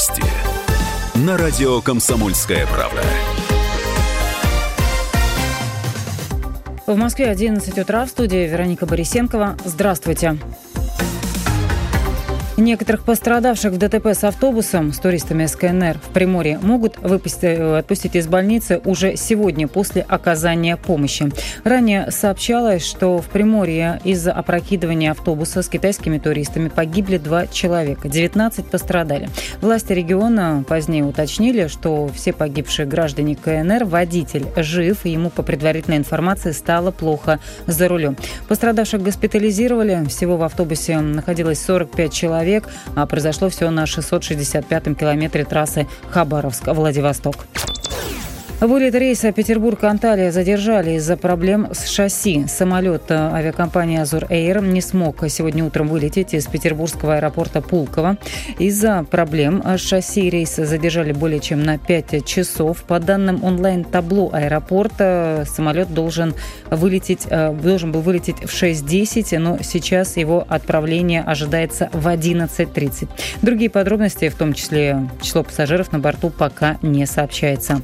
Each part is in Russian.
Новости. На радио «Комсомольская правда». В Москве 11 утра в студии Вероника Борисенкова. Здравствуйте. Некоторых пострадавших в ДТП с автобусом с туристами СКНР в Приморье могут выпустить, э, отпустить из больницы уже сегодня после оказания помощи. Ранее сообщалось, что в Приморье из-за опрокидывания автобуса с китайскими туристами погибли два человека, 19 пострадали. Власти региона позднее уточнили, что все погибшие граждане КНР, водитель жив, и ему по предварительной информации стало плохо за рулем. Пострадавших госпитализировали, всего в автобусе находилось 45 человек, человек. А произошло все на 665-м километре трассы Хабаровск-Владивосток. Вылет рейса Петербург-Анталия задержали из-за проблем с шасси. Самолет э, авиакомпании «Азур Эйр» не смог сегодня утром вылететь из петербургского аэропорта Пулково. Из-за проблем с шасси рейс задержали более чем на 5 часов. По данным онлайн-табло аэропорта, самолет должен, вылететь, э, должен был вылететь в 6.10, но сейчас его отправление ожидается в 11.30. Другие подробности, в том числе число пассажиров на борту, пока не сообщается.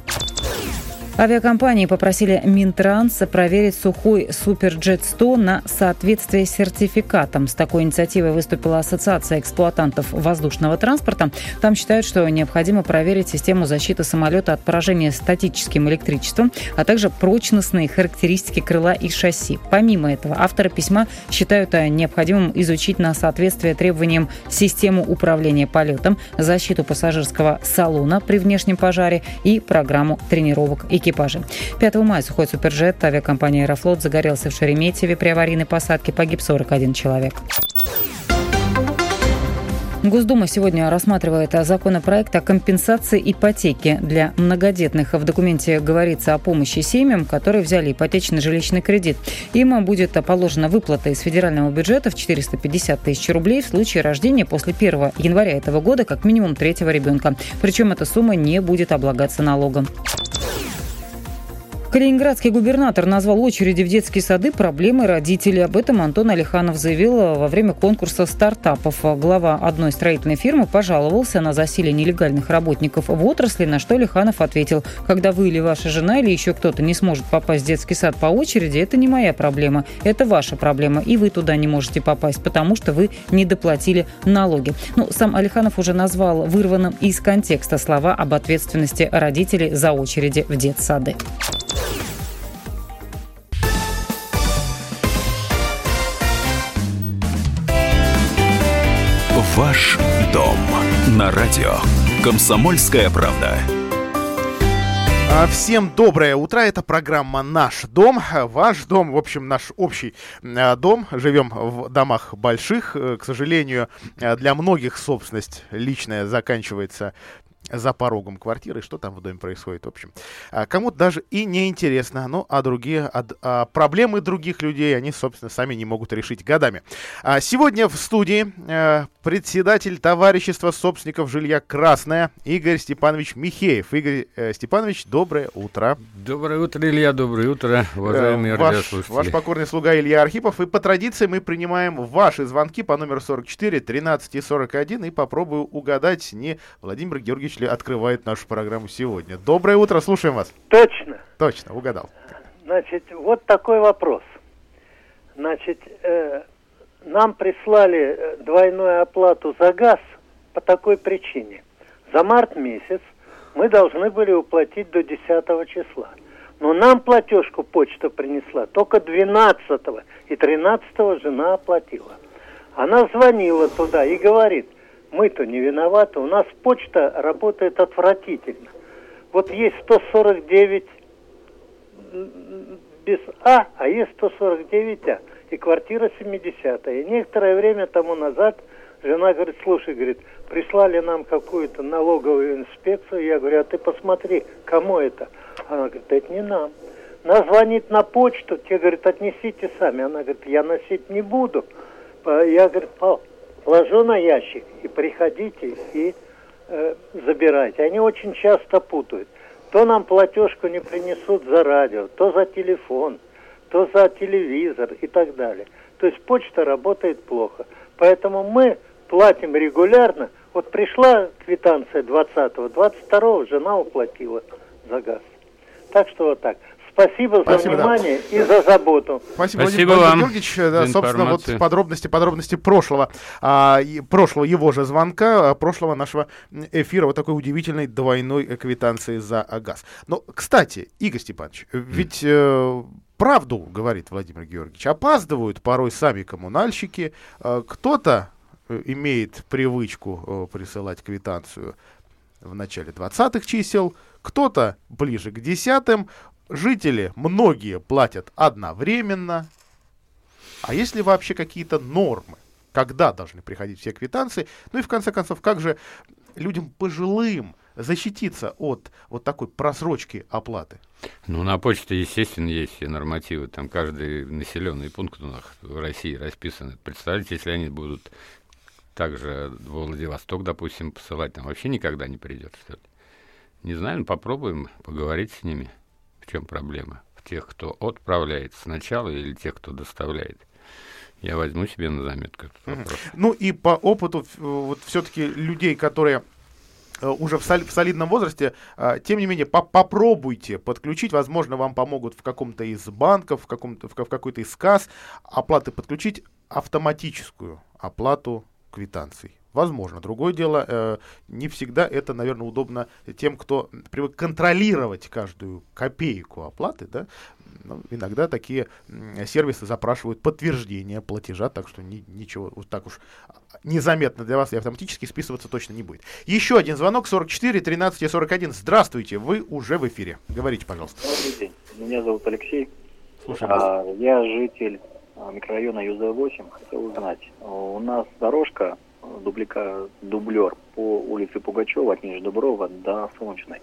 Авиакомпании попросили Минтранс проверить сухой Суперджет 100 на соответствие сертификатам. С такой инициативой выступила Ассоциация эксплуатантов воздушного транспорта. Там считают, что необходимо проверить систему защиты самолета от поражения статическим электричеством, а также прочностные характеристики крыла и шасси. Помимо этого, авторы письма считают необходимым изучить на соответствие требованиям систему управления полетом, защиту пассажирского салона при внешнем пожаре и программу тренировок экипажа экипажа. 5 мая сухой суперджет авиакомпании «Аэрофлот» загорелся в Шереметьеве. При аварийной посадке погиб 41 человек. Госдума сегодня рассматривает законопроект о компенсации ипотеки для многодетных. В документе говорится о помощи семьям, которые взяли ипотечный жилищный кредит. Им будет положена выплата из федерального бюджета в 450 тысяч рублей в случае рождения после 1 января этого года как минимум третьего ребенка. Причем эта сумма не будет облагаться налогом. Калининградский губернатор назвал очереди в детские сады проблемой родителей. Об этом Антон Алиханов заявил во время конкурса стартапов. Глава одной строительной фирмы пожаловался на засилие нелегальных работников в отрасли, на что Алиханов ответил, когда вы или ваша жена или еще кто-то не сможет попасть в детский сад по очереди, это не моя проблема, это ваша проблема, и вы туда не можете попасть, потому что вы не доплатили налоги. Ну, сам Алиханов уже назвал вырванным из контекста слова об ответственности родителей за очереди в детсады. Ваш дом на радио. Комсомольская правда. А, всем доброе утро. Это программа «Наш дом». Ваш дом, в общем, наш общий а, дом. Живем в домах больших. Э, к сожалению, э, для многих собственность личная заканчивается за порогом квартиры, что там в доме происходит, в общем. А, кому-то даже и не интересно, ну, а другие, а, а, проблемы других людей, они, собственно, сами не могут решить годами. А, сегодня в студии а, председатель товарищества собственников жилья «Красное» Игорь Степанович Михеев. Игорь э, Степанович, доброе утро. Доброе утро, Илья, доброе утро, уважаемые э, ваш, ваш покорный слуга Илья Архипов. И по традиции мы принимаем ваши звонки по номеру 44 13 и 41 и попробую угадать, не Владимир Георгиевич ли открывает нашу программу сегодня. Доброе утро, слушаем вас. Точно. Точно, угадал. Значит, вот такой вопрос. Значит, э, нам прислали э, двойную оплату за газ по такой причине. За март месяц мы должны были уплатить до 10 числа. Но нам платежку почта принесла только 12 и 13 жена оплатила. Она звонила туда и говорит, мы-то не виноваты, у нас почта работает отвратительно. Вот есть 149 без А, а есть 149А, и квартира 70-я. И некоторое время тому назад жена говорит, слушай, говорит, прислали нам какую-то налоговую инспекцию, я говорю, а ты посмотри, кому это? Она говорит, это не нам. Она звонит на почту, те говорят, отнесите сами. Она говорит, я носить не буду. Я говорю, ложу на ящик и приходите и э, забирайте. Они очень часто путают. То нам платежку не принесут за радио, то за телефон, то за телевизор и так далее. То есть почта работает плохо. Поэтому мы платим регулярно Вот пришла квитанция 20-го, 22-го жена уплатила за газ. Так что вот так. Спасибо, Спасибо за внимание да. и за заботу. Спасибо, Спасибо Владимир вам Георгиевич. Да, собственно, вот подробности, подробности прошлого, а, прошлого его же звонка, а, прошлого нашего эфира, вот такой удивительной двойной квитанции за газ. Но, кстати, Игорь Степанович, ведь э, правду говорит Владимир Георгиевич, опаздывают порой сами коммунальщики, э, кто-то э, имеет привычку э, присылать квитанцию в начале 20-х чисел, кто-то ближе к десятым, жители многие платят одновременно. А есть ли вообще какие-то нормы, когда должны приходить все квитанции? Ну и в конце концов, как же людям пожилым защититься от вот такой просрочки оплаты? Ну, на почте, естественно, есть все нормативы. Там каждый населенный пункт у нас в России расписан. Представляете, если они будут также в Владивосток, допустим, посылать, там вообще никогда не придет, что ли? Не знаю, ну, попробуем поговорить с ними. В чем проблема? В тех, кто отправляет сначала или тех, кто доставляет? Я возьму себе на заметку этот вопрос. Ну и по опыту вот все-таки людей, которые э, уже в, соли, в солидном возрасте, а, тем не менее, по попробуйте подключить, возможно, вам помогут в каком-то из банков, в, каком-то, в, в какой-то из касс оплаты подключить автоматическую оплату квитанций. Возможно. Другое дело, э, не всегда это, наверное, удобно тем, кто привык контролировать каждую копейку оплаты. Да? Но иногда такие сервисы запрашивают подтверждение платежа, так что ни, ничего вот так уж незаметно для вас и автоматически списываться точно не будет. Еще один звонок 44 13 41. Здравствуйте, вы уже в эфире. Говорите, пожалуйста. Добрый день. Меня зовут Алексей. Слушаю а, я житель а, микрорайона ЮЗ-8. Хотел узнать, у нас дорожка дублика, дублер по улице Пугачева от Нижнего Дуброва до Солнечной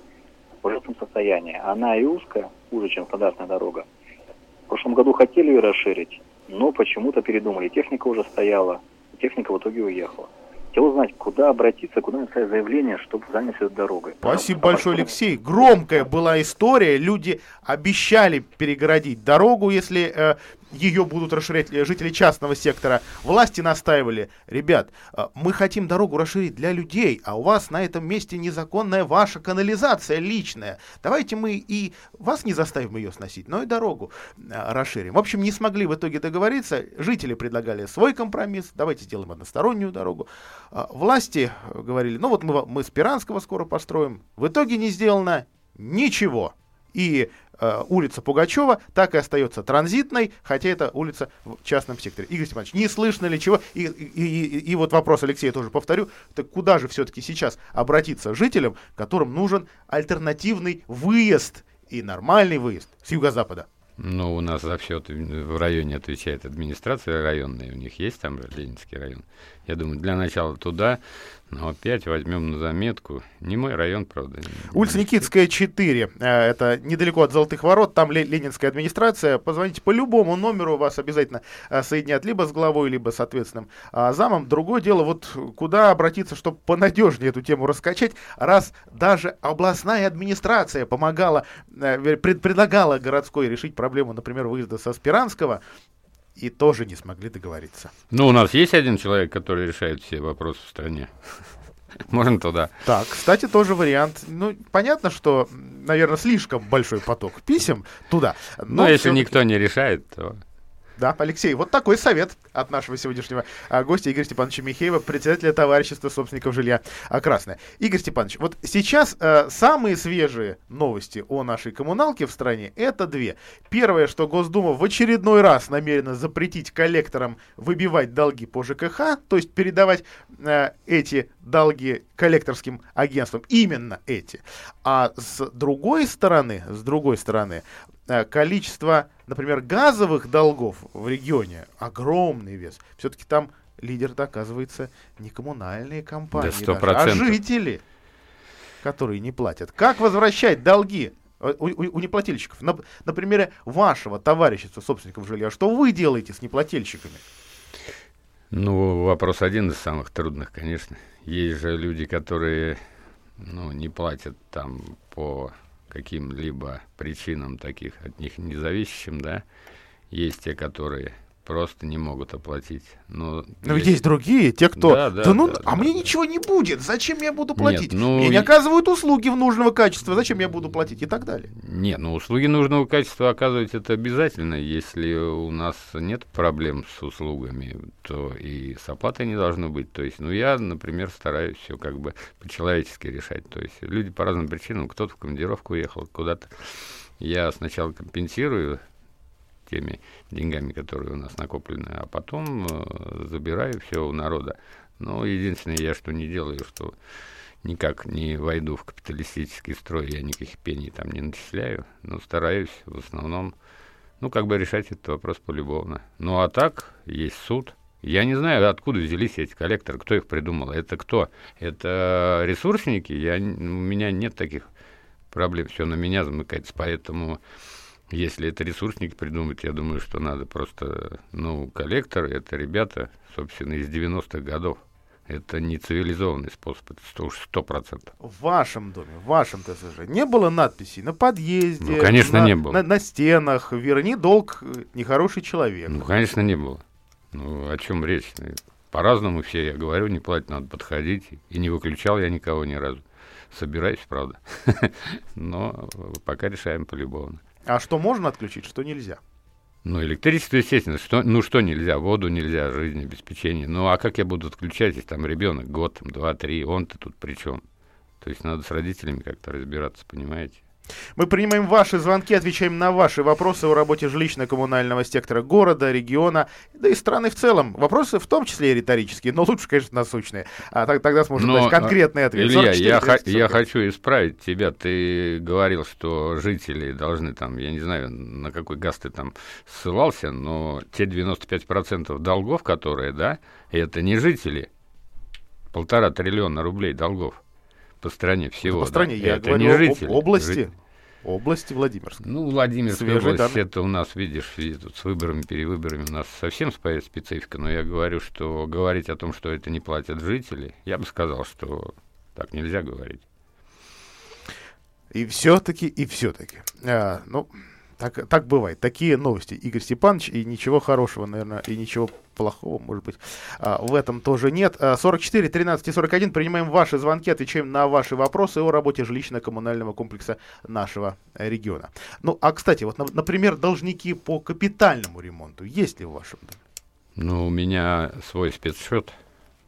в ужасном состоянии. Она и узкая, хуже, чем стандартная дорога. В прошлом году хотели ее расширить, но почему-то передумали. Техника уже стояла, техника в итоге уехала. Хотел узнать, куда обратиться, куда написать заявление, чтобы занять эту дорогой. Спасибо большое, Алексей. Громкая была история. Люди обещали перегородить дорогу, если э, ее будут расширять жители частного сектора. Власти настаивали, ребят, э, мы хотим дорогу расширить для людей, а у вас на этом месте незаконная ваша канализация личная. Давайте мы и вас не заставим ее сносить, но и дорогу э, расширим. В общем, не смогли в итоге договориться. Жители предлагали свой компромисс. Давайте сделаем одностороннюю дорогу. Э, власти говорили, ну вот мы, мы Спиранского скоро построим. В итоге не сделано ничего. И э, улица Пугачева так и остается транзитной, хотя это улица в частном секторе. Игорь Степанович, не слышно ли чего? И, и, и, и вот вопрос Алексея тоже повторю. Так куда же все-таки сейчас обратиться жителям, которым нужен альтернативный выезд и нормальный выезд с юго-запада? Ну, у нас за все в районе отвечает администрация районная, у них есть там Ленинский район. Я думаю, для начала туда, но опять возьмем на заметку. Не мой район, правда. Улица Никитская, 4. Э, это недалеко от Золотых ворот. Там Ленинская администрация. Позвоните по любому номеру, вас обязательно э, соединят либо с главой, либо с ответственным а, замом. Другое дело, вот куда обратиться, чтобы понадежнее эту тему раскачать, раз даже областная администрация помогала, э, предлагала городской решить проблему, например, выезда со Спиранского, и тоже не смогли договориться. Ну, у нас есть один человек, который решает все вопросы в стране. Можно туда. Так, кстати, тоже вариант. Ну, понятно, что, наверное, слишком большой поток писем туда. Но, но если никто не решает, то... Да, Алексей, вот такой совет от нашего сегодняшнего а, гостя Игоря Степановича Михеева, председателя товарищества собственников жилья а, Красное. Игорь Степанович, вот сейчас а, самые свежие новости о нашей коммуналке в стране это две. Первое, что Госдума в очередной раз намерена запретить коллекторам выбивать долги по ЖКХ, то есть передавать а, эти долги коллекторским агентствам, именно эти. А с другой стороны, с другой стороны, Э, количество, например, газовых долгов в регионе огромный вес. Все-таки там лидер оказывается не коммунальные компании, да, даже, а жители, которые не платят. Как возвращать долги э, у, у, у неплательщиков? На, на примере вашего товарищества собственников жилья. Что вы делаете с неплательщиками? Ну, вопрос один из самых трудных, конечно. Есть же люди, которые ну, не платят там по каким-либо причинам таких от них независящим, да, есть те, которые просто не могут оплатить. Но, Но ведь есть другие, те, кто... Да, Да, да, ну, да, а да, мне да. ничего не будет, зачем я буду Нет, платить? ну, Мне не оказывают услуги в нужного качества, зачем я буду платить и так далее. Нет, ну услуги нужного качества оказывать это обязательно. Если у нас нет проблем с услугами, то и с оплатой не должно быть. То есть, ну я, например, стараюсь все как бы по-человечески решать. То есть люди по разным причинам, кто-то в командировку уехал куда-то. Я сначала компенсирую теми деньгами, которые у нас накоплены, а потом э, забираю все у народа. Но единственное, я что не делаю, что никак не войду в капиталистический строй, я никаких пений там не начисляю, но стараюсь в основном, ну, как бы решать этот вопрос полюбовно. Ну, а так, есть суд. Я не знаю, откуда взялись эти коллекторы, кто их придумал. Это кто? Это ресурсники? Я, у меня нет таких проблем, все на меня замыкается, поэтому если это ресурсники придумать, я думаю, что надо просто, ну, коллекторы, это ребята, собственно, из 90-х годов. Это не цивилизованный способ, это уж сто процентов. В вашем доме, в вашем ТСЖ не было надписей на подъезде, Ну, конечно, на, не было. На, на стенах, верни долг, э, нехороший человек. Ну, конечно, не было. Ну, о чем речь? По-разному все, я говорю, не платить, надо подходить. И не выключал я никого ни разу. Собираюсь, правда. Но пока решаем полюбовно. А что можно отключить, что нельзя? Ну, электричество, естественно, что, ну что нельзя, воду нельзя, жизнеобеспечение. Ну, а как я буду отключать, если там ребенок год, там, два, три, он-то тут при чем? То есть надо с родителями как-то разбираться, понимаете? Мы принимаем ваши звонки, отвечаем на ваши вопросы о работе жилищно-коммунального сектора города, региона, да и страны в целом. Вопросы в том числе и риторические, но лучше, конечно, насущные. А так, тогда сможем Но, дать конкретный ответ. Илья, 44, я, ха- 30, я 45. хочу исправить тебя. Ты говорил, что жители должны там, я не знаю, на какой газ ты там ссылался, но те 95% долгов, которые, да, это не жители. Полтора триллиона рублей долгов по стране всего. По да. стране, я это говорю не об жители. области. Жи- Области Владимирской. Ну, Владимирская Свежие область, данные. это у нас, видишь, тут с выборами, перевыборами у нас совсем своя специфика, но я говорю, что говорить о том, что это не платят жители, я бы сказал, что так нельзя говорить. И все-таки, и все-таки. А, ну, так, так бывает. Такие новости, Игорь Степанович, и ничего хорошего, наверное, и ничего плохого, может быть, а, в этом тоже нет. А, 44, 13 и 41. Принимаем ваши звонки, отвечаем на ваши вопросы о работе жилищно-коммунального комплекса нашего э, региона. Ну, а, кстати, вот, на- например, должники по капитальному ремонту есть ли в вашем доме? Ну, у меня свой спецсчет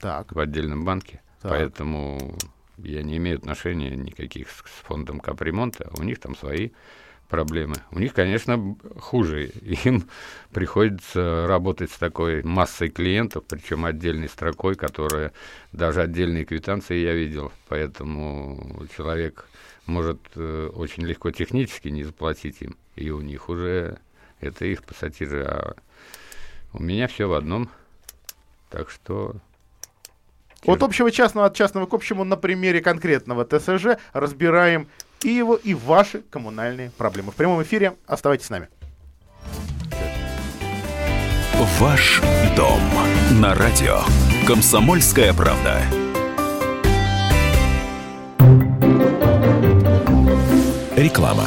Так, в отдельном банке, Так. поэтому я не имею отношения никаких с фондом капремонта, у них там свои проблемы. У них, конечно, хуже. Им приходится работать с такой массой клиентов, причем отдельной строкой, которая даже отдельные квитанции я видел. Поэтому человек может э, очень легко технически не заплатить им. И у них уже это их пассатижи. А у меня все в одном. Так что От общего частного от частного к общему на примере конкретного ТСЖ разбираем и его, и ваши коммунальные проблемы. В прямом эфире оставайтесь с нами. Ваш дом на радио. Комсомольская правда. Реклама.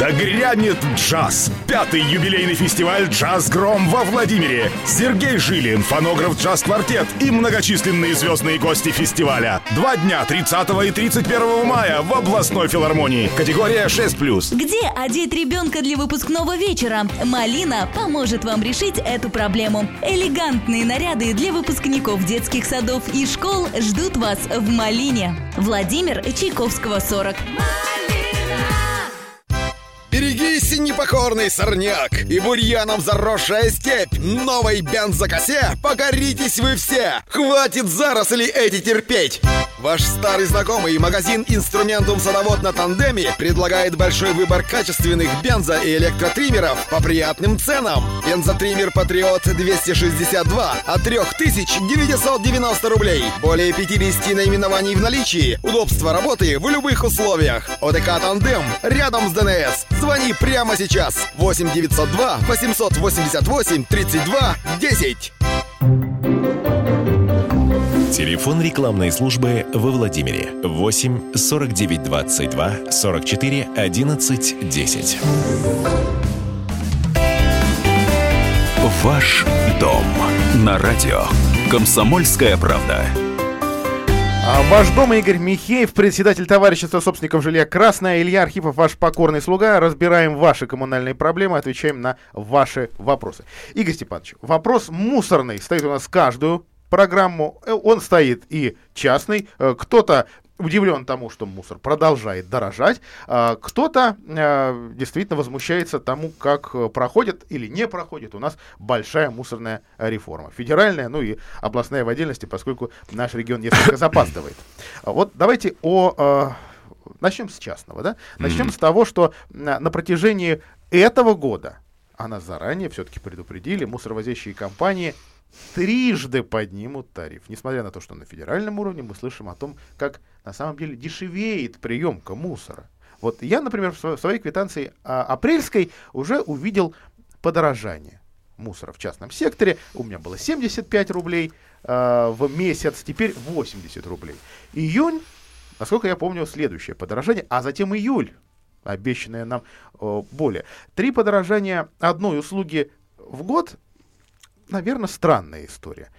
Да грянет джаз! Пятый юбилейный фестиваль «Джаз Гром» во Владимире. Сергей Жилин, фонограф «Джаз-квартет» и многочисленные звездные гости фестиваля. Два дня 30 и 31 мая в областной филармонии. Категория 6+. Где одеть ребенка для выпускного вечера? Малина поможет вам решить эту проблему. Элегантные наряды для выпускников детских садов и школ ждут вас в Малине. Владимир Чайковского, 40. Берегись непокорный сорняк и бурьяном заросшая степь. Новой бензокосе покоритесь вы все! Хватит заросли эти терпеть! Ваш старый знакомый магазин «Инструментум Садовод» на Тандеме предлагает большой выбор качественных бензо- и электротриммеров по приятным ценам. Бензотриммер «Патриот» 262 от 3990 рублей. Более 50 наименований в наличии. Удобство работы в любых условиях. ОДК «Тандем» рядом с ДНС. Звони прямо сейчас. 8 902 888 32 10. Телефон рекламной службы во Владимире 8 49 22 44 11 10. Ваш дом на радио. Комсомольская правда. А Ваш дом Игорь Михеев, председатель товарищества собственников жилья «Красная», Илья Архипов, ваш покорный слуга. Разбираем ваши коммунальные проблемы, отвечаем на ваши вопросы. Игорь Степанович, вопрос мусорный стоит у нас каждую программу. Э, Он стоит и частный. Э, Кто-то удивлен тому, что мусор продолжает дорожать. А Кто-то э, действительно возмущается тому, как э, проходит или не проходит у нас большая мусорная реформа. Федеральная, ну и областная в отдельности, поскольку наш регион несколько запаздывает. А Вот давайте о... э, Начнем с частного, да? Начнем Мгм. с того, что на, на протяжении этого года, а нас заранее все-таки предупредили, мусоровозящие компании трижды поднимут тариф. Несмотря на то, что на федеральном уровне мы слышим о том, как на самом деле дешевеет приемка мусора. Вот я, например, в сво- в своей квитанции а, апрельской уже увидел подорожание мусора в частном секторе. У меня было 75 рублей а, в месяц, теперь 80 рублей. Июнь, насколько я помню, следующее подорожание, а затем июль, обещанное нам э, более. Три подорожания одной услуги в год наверное, странная история.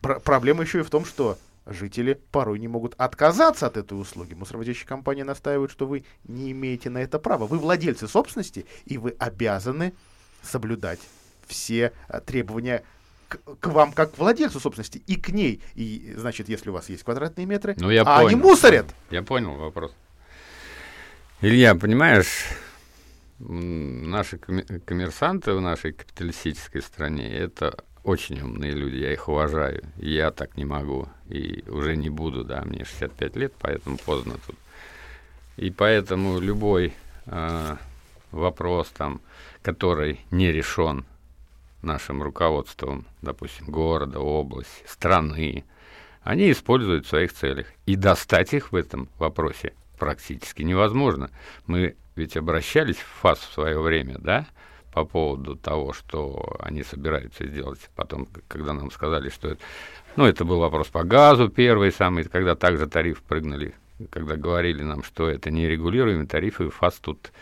Пр- проблема еще и в том, что жители порой не могут отказаться от этой услуги. Мусоровозящая компания настаивает, что вы не имеете на это права. Вы владельцы собственности, и вы обязаны соблюдать все э, требования к, к вам как к владельцу собственности и к ней. И, значит, если у вас есть квадратные метры, Ну, я а понял. они мусорят. Я понял вопрос. Илья, понимаешь, наши комме- коммерсанты в нашей капиталистической стране это очень умные люди, я их уважаю. Я так не могу. И уже не буду, да, мне 65 лет, поэтому поздно тут. И поэтому любой а, вопрос там, который не решен нашим руководством, допустим, города, области, страны, они используют в своих целях. И достать их в этом вопросе практически невозможно. Мы ведь обращались в ФАС в свое время, да, по поводу того, что они собираются сделать. Потом, когда нам сказали, что это... Ну, это был вопрос по газу первый самый, когда также тариф прыгнули, когда говорили нам, что это нерегулируемый тариф, и ФАС тут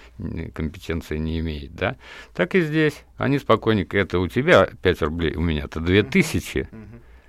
компетенции не имеет, да. Так и здесь. Они спокойненько, это у тебя 5 рублей, у меня-то 2000.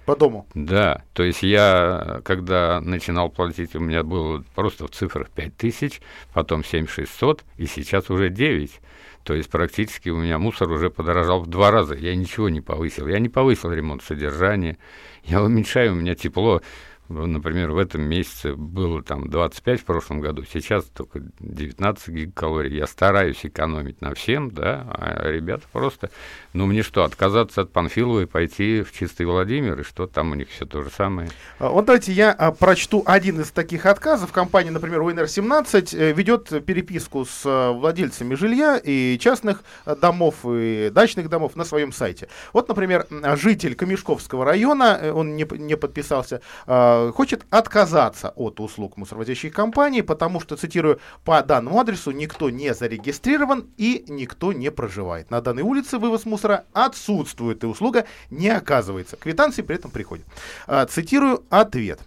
По дому. Да, то есть я, когда начинал платить, у меня было просто в цифрах 5 тысяч, потом 7 600, и сейчас уже 9. То есть практически у меня мусор уже подорожал в два раза. Я ничего не повысил. Я не повысил ремонт содержания. Я уменьшаю, у меня тепло. Например, в этом месяце было там 25 в прошлом году, сейчас только 19 гигакалорий. Я стараюсь экономить на всем, да, а ребята просто... Ну, мне что, отказаться от Панфилова и пойти в Чистый Владимир, и что там у них все то же самое? А, Вот давайте я а, прочту один из таких отказов. Компания, например, УНР-17 э, ведет переписку с э, владельцами жилья и частных домов, и дачных домов на своем сайте. Вот, например, житель Камешковского района, э, он не, не подписался, хочет отказаться от услуг мусоровозящей компании, потому что, цитирую, по данному адресу никто не зарегистрирован и никто не проживает. На данной улице вывоз мусора отсутствует, и услуга не оказывается. Квитанции при этом приходят. А, Цитирую ответ.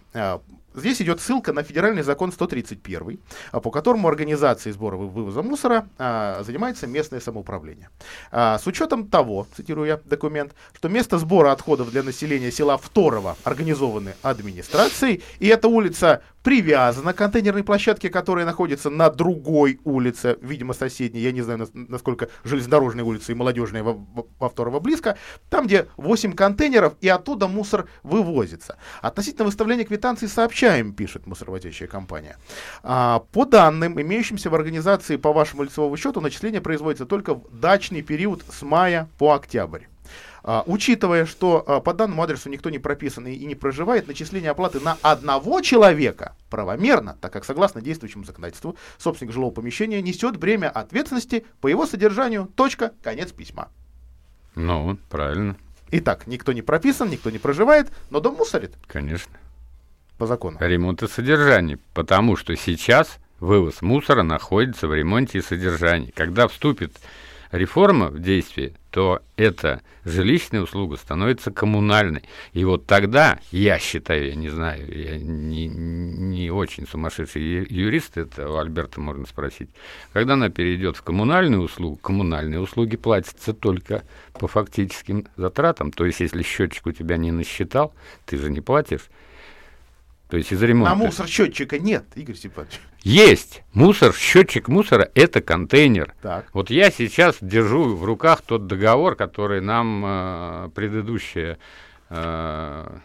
Здесь идет ссылка на федеральный закон 131, а, по которому организацией сбора и вывоза мусора а, занимается местное самоуправление. А, С учетом того, цитирую я документ, что место сбора отходов для населения села Второго организованы администрацией, и эта улица привязана к контейнерной площадке, которая находится на другой улице, видимо, соседней, я не знаю, нас- насколько железнодорожная улица и молодежная во- во Второго близко, там, где 8 контейнеров, и оттуда мусор вывозится. Относительно выставления квитанции сообщается, Отвечаем, пишет мусоровозящая компания. А, по данным, имеющимся в организации по вашему лицевому счету, начисление производится только в дачный период с мая по октябрь. А, учитывая, что а, по данному адресу никто не прописан и, и не проживает, начисление оплаты на одного человека правомерно, так как согласно действующему законодательству собственник жилого помещения несет бремя ответственности по его содержанию. Точка. Конец письма. Ну, правильно. Итак, никто не прописан, никто не проживает, но дом мусорит. Конечно. По закону. Ремонт и содержание. Потому что сейчас вывоз мусора находится в ремонте и содержании. Когда вступит реформа в действие, то эта жилищная услуга становится коммунальной. И вот тогда, я считаю, я не знаю, я не, не очень сумасшедший юрист, это у Альберта можно спросить, когда она перейдет в коммунальную услугу, коммунальные услуги платятся только по фактическим затратам. То есть, если счетчик у тебя не насчитал, ты же не платишь. То есть из ремонта. На мусор счетчика нет, Игорь Степанович. Есть. Мусор, счетчик мусора – это контейнер. Так. Вот я сейчас держу в руках тот договор, который нам э, предыдущая э,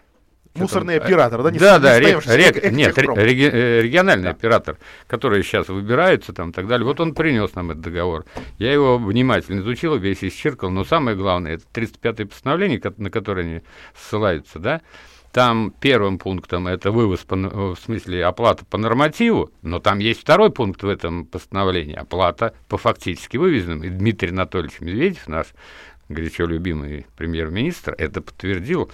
Мусорный оператор, да? Не да, да, рек, рек, нет, реги, э, региональный да. оператор, который сейчас выбираются там и так далее. Вот он принес нам этот договор. Я его внимательно изучил, весь исчеркал, но самое главное, это 35-е постановление, на которое они ссылаются, да, там первым пунктом это вывоз, по, в смысле оплата по нормативу, но там есть второй пункт в этом постановлении, оплата по фактически вывезенным. И Дмитрий Анатольевич Медведев, наш горячо любимый премьер-министр, это подтвердил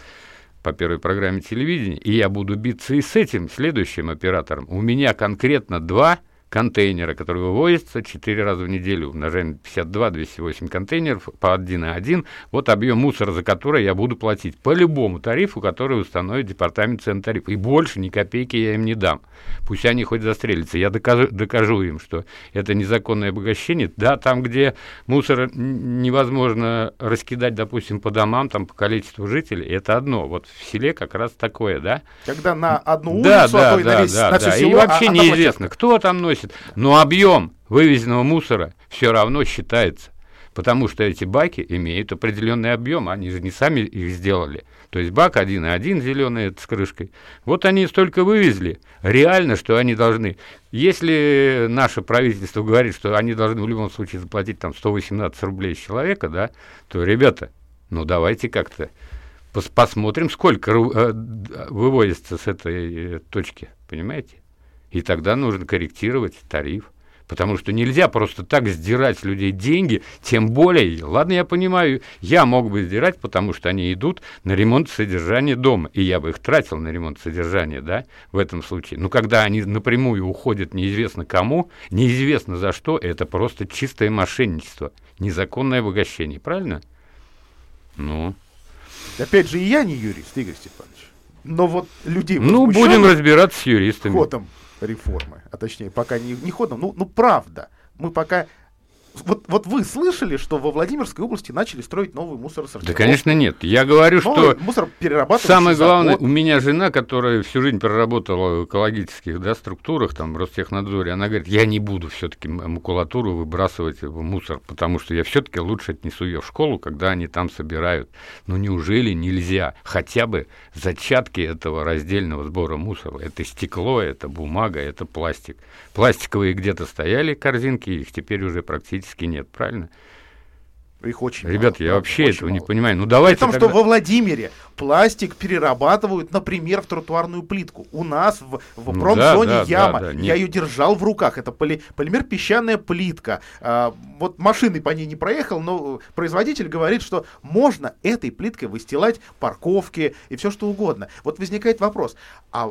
по первой программе телевидения, и я буду биться и с этим следующим оператором. У меня конкретно два контейнера, которые вывозятся 4 раза в неделю, умножаем 52, 208 контейнеров по 1 на 1. Вот объем мусора, за который я буду платить по любому тарифу, который установит департамент цен тариф. И больше ни копейки я им не дам. Пусть они хоть застрелятся. Я докажу, докажу им, что это незаконное обогащение. Да, там, где мусор невозможно раскидать, допустим, по домам, там по количеству жителей, это одно. Вот в селе как раз такое, да? Когда на одну улицу, да, а да, то и да, на весь да, на да. все И село, вообще а, неизвестно, кто там носит носит, но объем вывезенного мусора все равно считается. Потому что эти баки имеют определенный объем, они же не сами их сделали. То есть бак один и один зеленый с крышкой. Вот они столько вывезли. Реально, что они должны. Если наше правительство говорит, что они должны в любом случае заплатить там 118 рублей с человека, да, то, ребята, ну давайте как-то пос посмотрим, сколько э, вывозится с этой э, точки, понимаете? И тогда нужно корректировать тариф. Потому что нельзя просто так сдирать с людей деньги, тем более, ладно, я понимаю, я мог бы сдирать, потому что они идут на ремонт содержания дома, и я бы их тратил на ремонт содержания, да, в этом случае. Но когда они напрямую уходят неизвестно кому, неизвестно за что, это просто чистое мошенничество, незаконное обогащение, правильно? Ну. Опять же, и я не юрист, Игорь Степанович. Но вот людей Ну, будем разбираться с юристами. Ходом реформы, а точнее пока не, не ходом, ну, ну правда, мы пока вот, вот вы слышали, что во Владимирской области начали строить новый мусоросортировку? Да, конечно, нет. Я говорю, Новый что мусор самое главное, у меня жена, которая всю жизнь проработала в экологических да, структурах, там, в Ростехнадзоре, она говорит, я не буду все-таки макулатуру выбрасывать в мусор, потому что я все-таки лучше отнесу ее в школу, когда они там собирают. Но неужели нельзя хотя бы зачатки этого раздельного сбора мусора? Это стекло, это бумага, это пластик. Пластиковые где-то стояли корзинки, их теперь уже практически практически нет, правильно? Их очень Ребята, мало, я вообще очень этого мало. не понимаю. Ну давайте. При том, тогда... что во Владимире пластик перерабатывают, например, в тротуарную плитку. У нас в, в Ну промзоне да, да, яма. да, да, я нет. ее держал в руках. Это поли, полимер песчаная плитка. А, вот машины по ней не проехал, но производитель говорит, что можно этой плиткой выстилать парковки и все что угодно. Вот возникает вопрос. А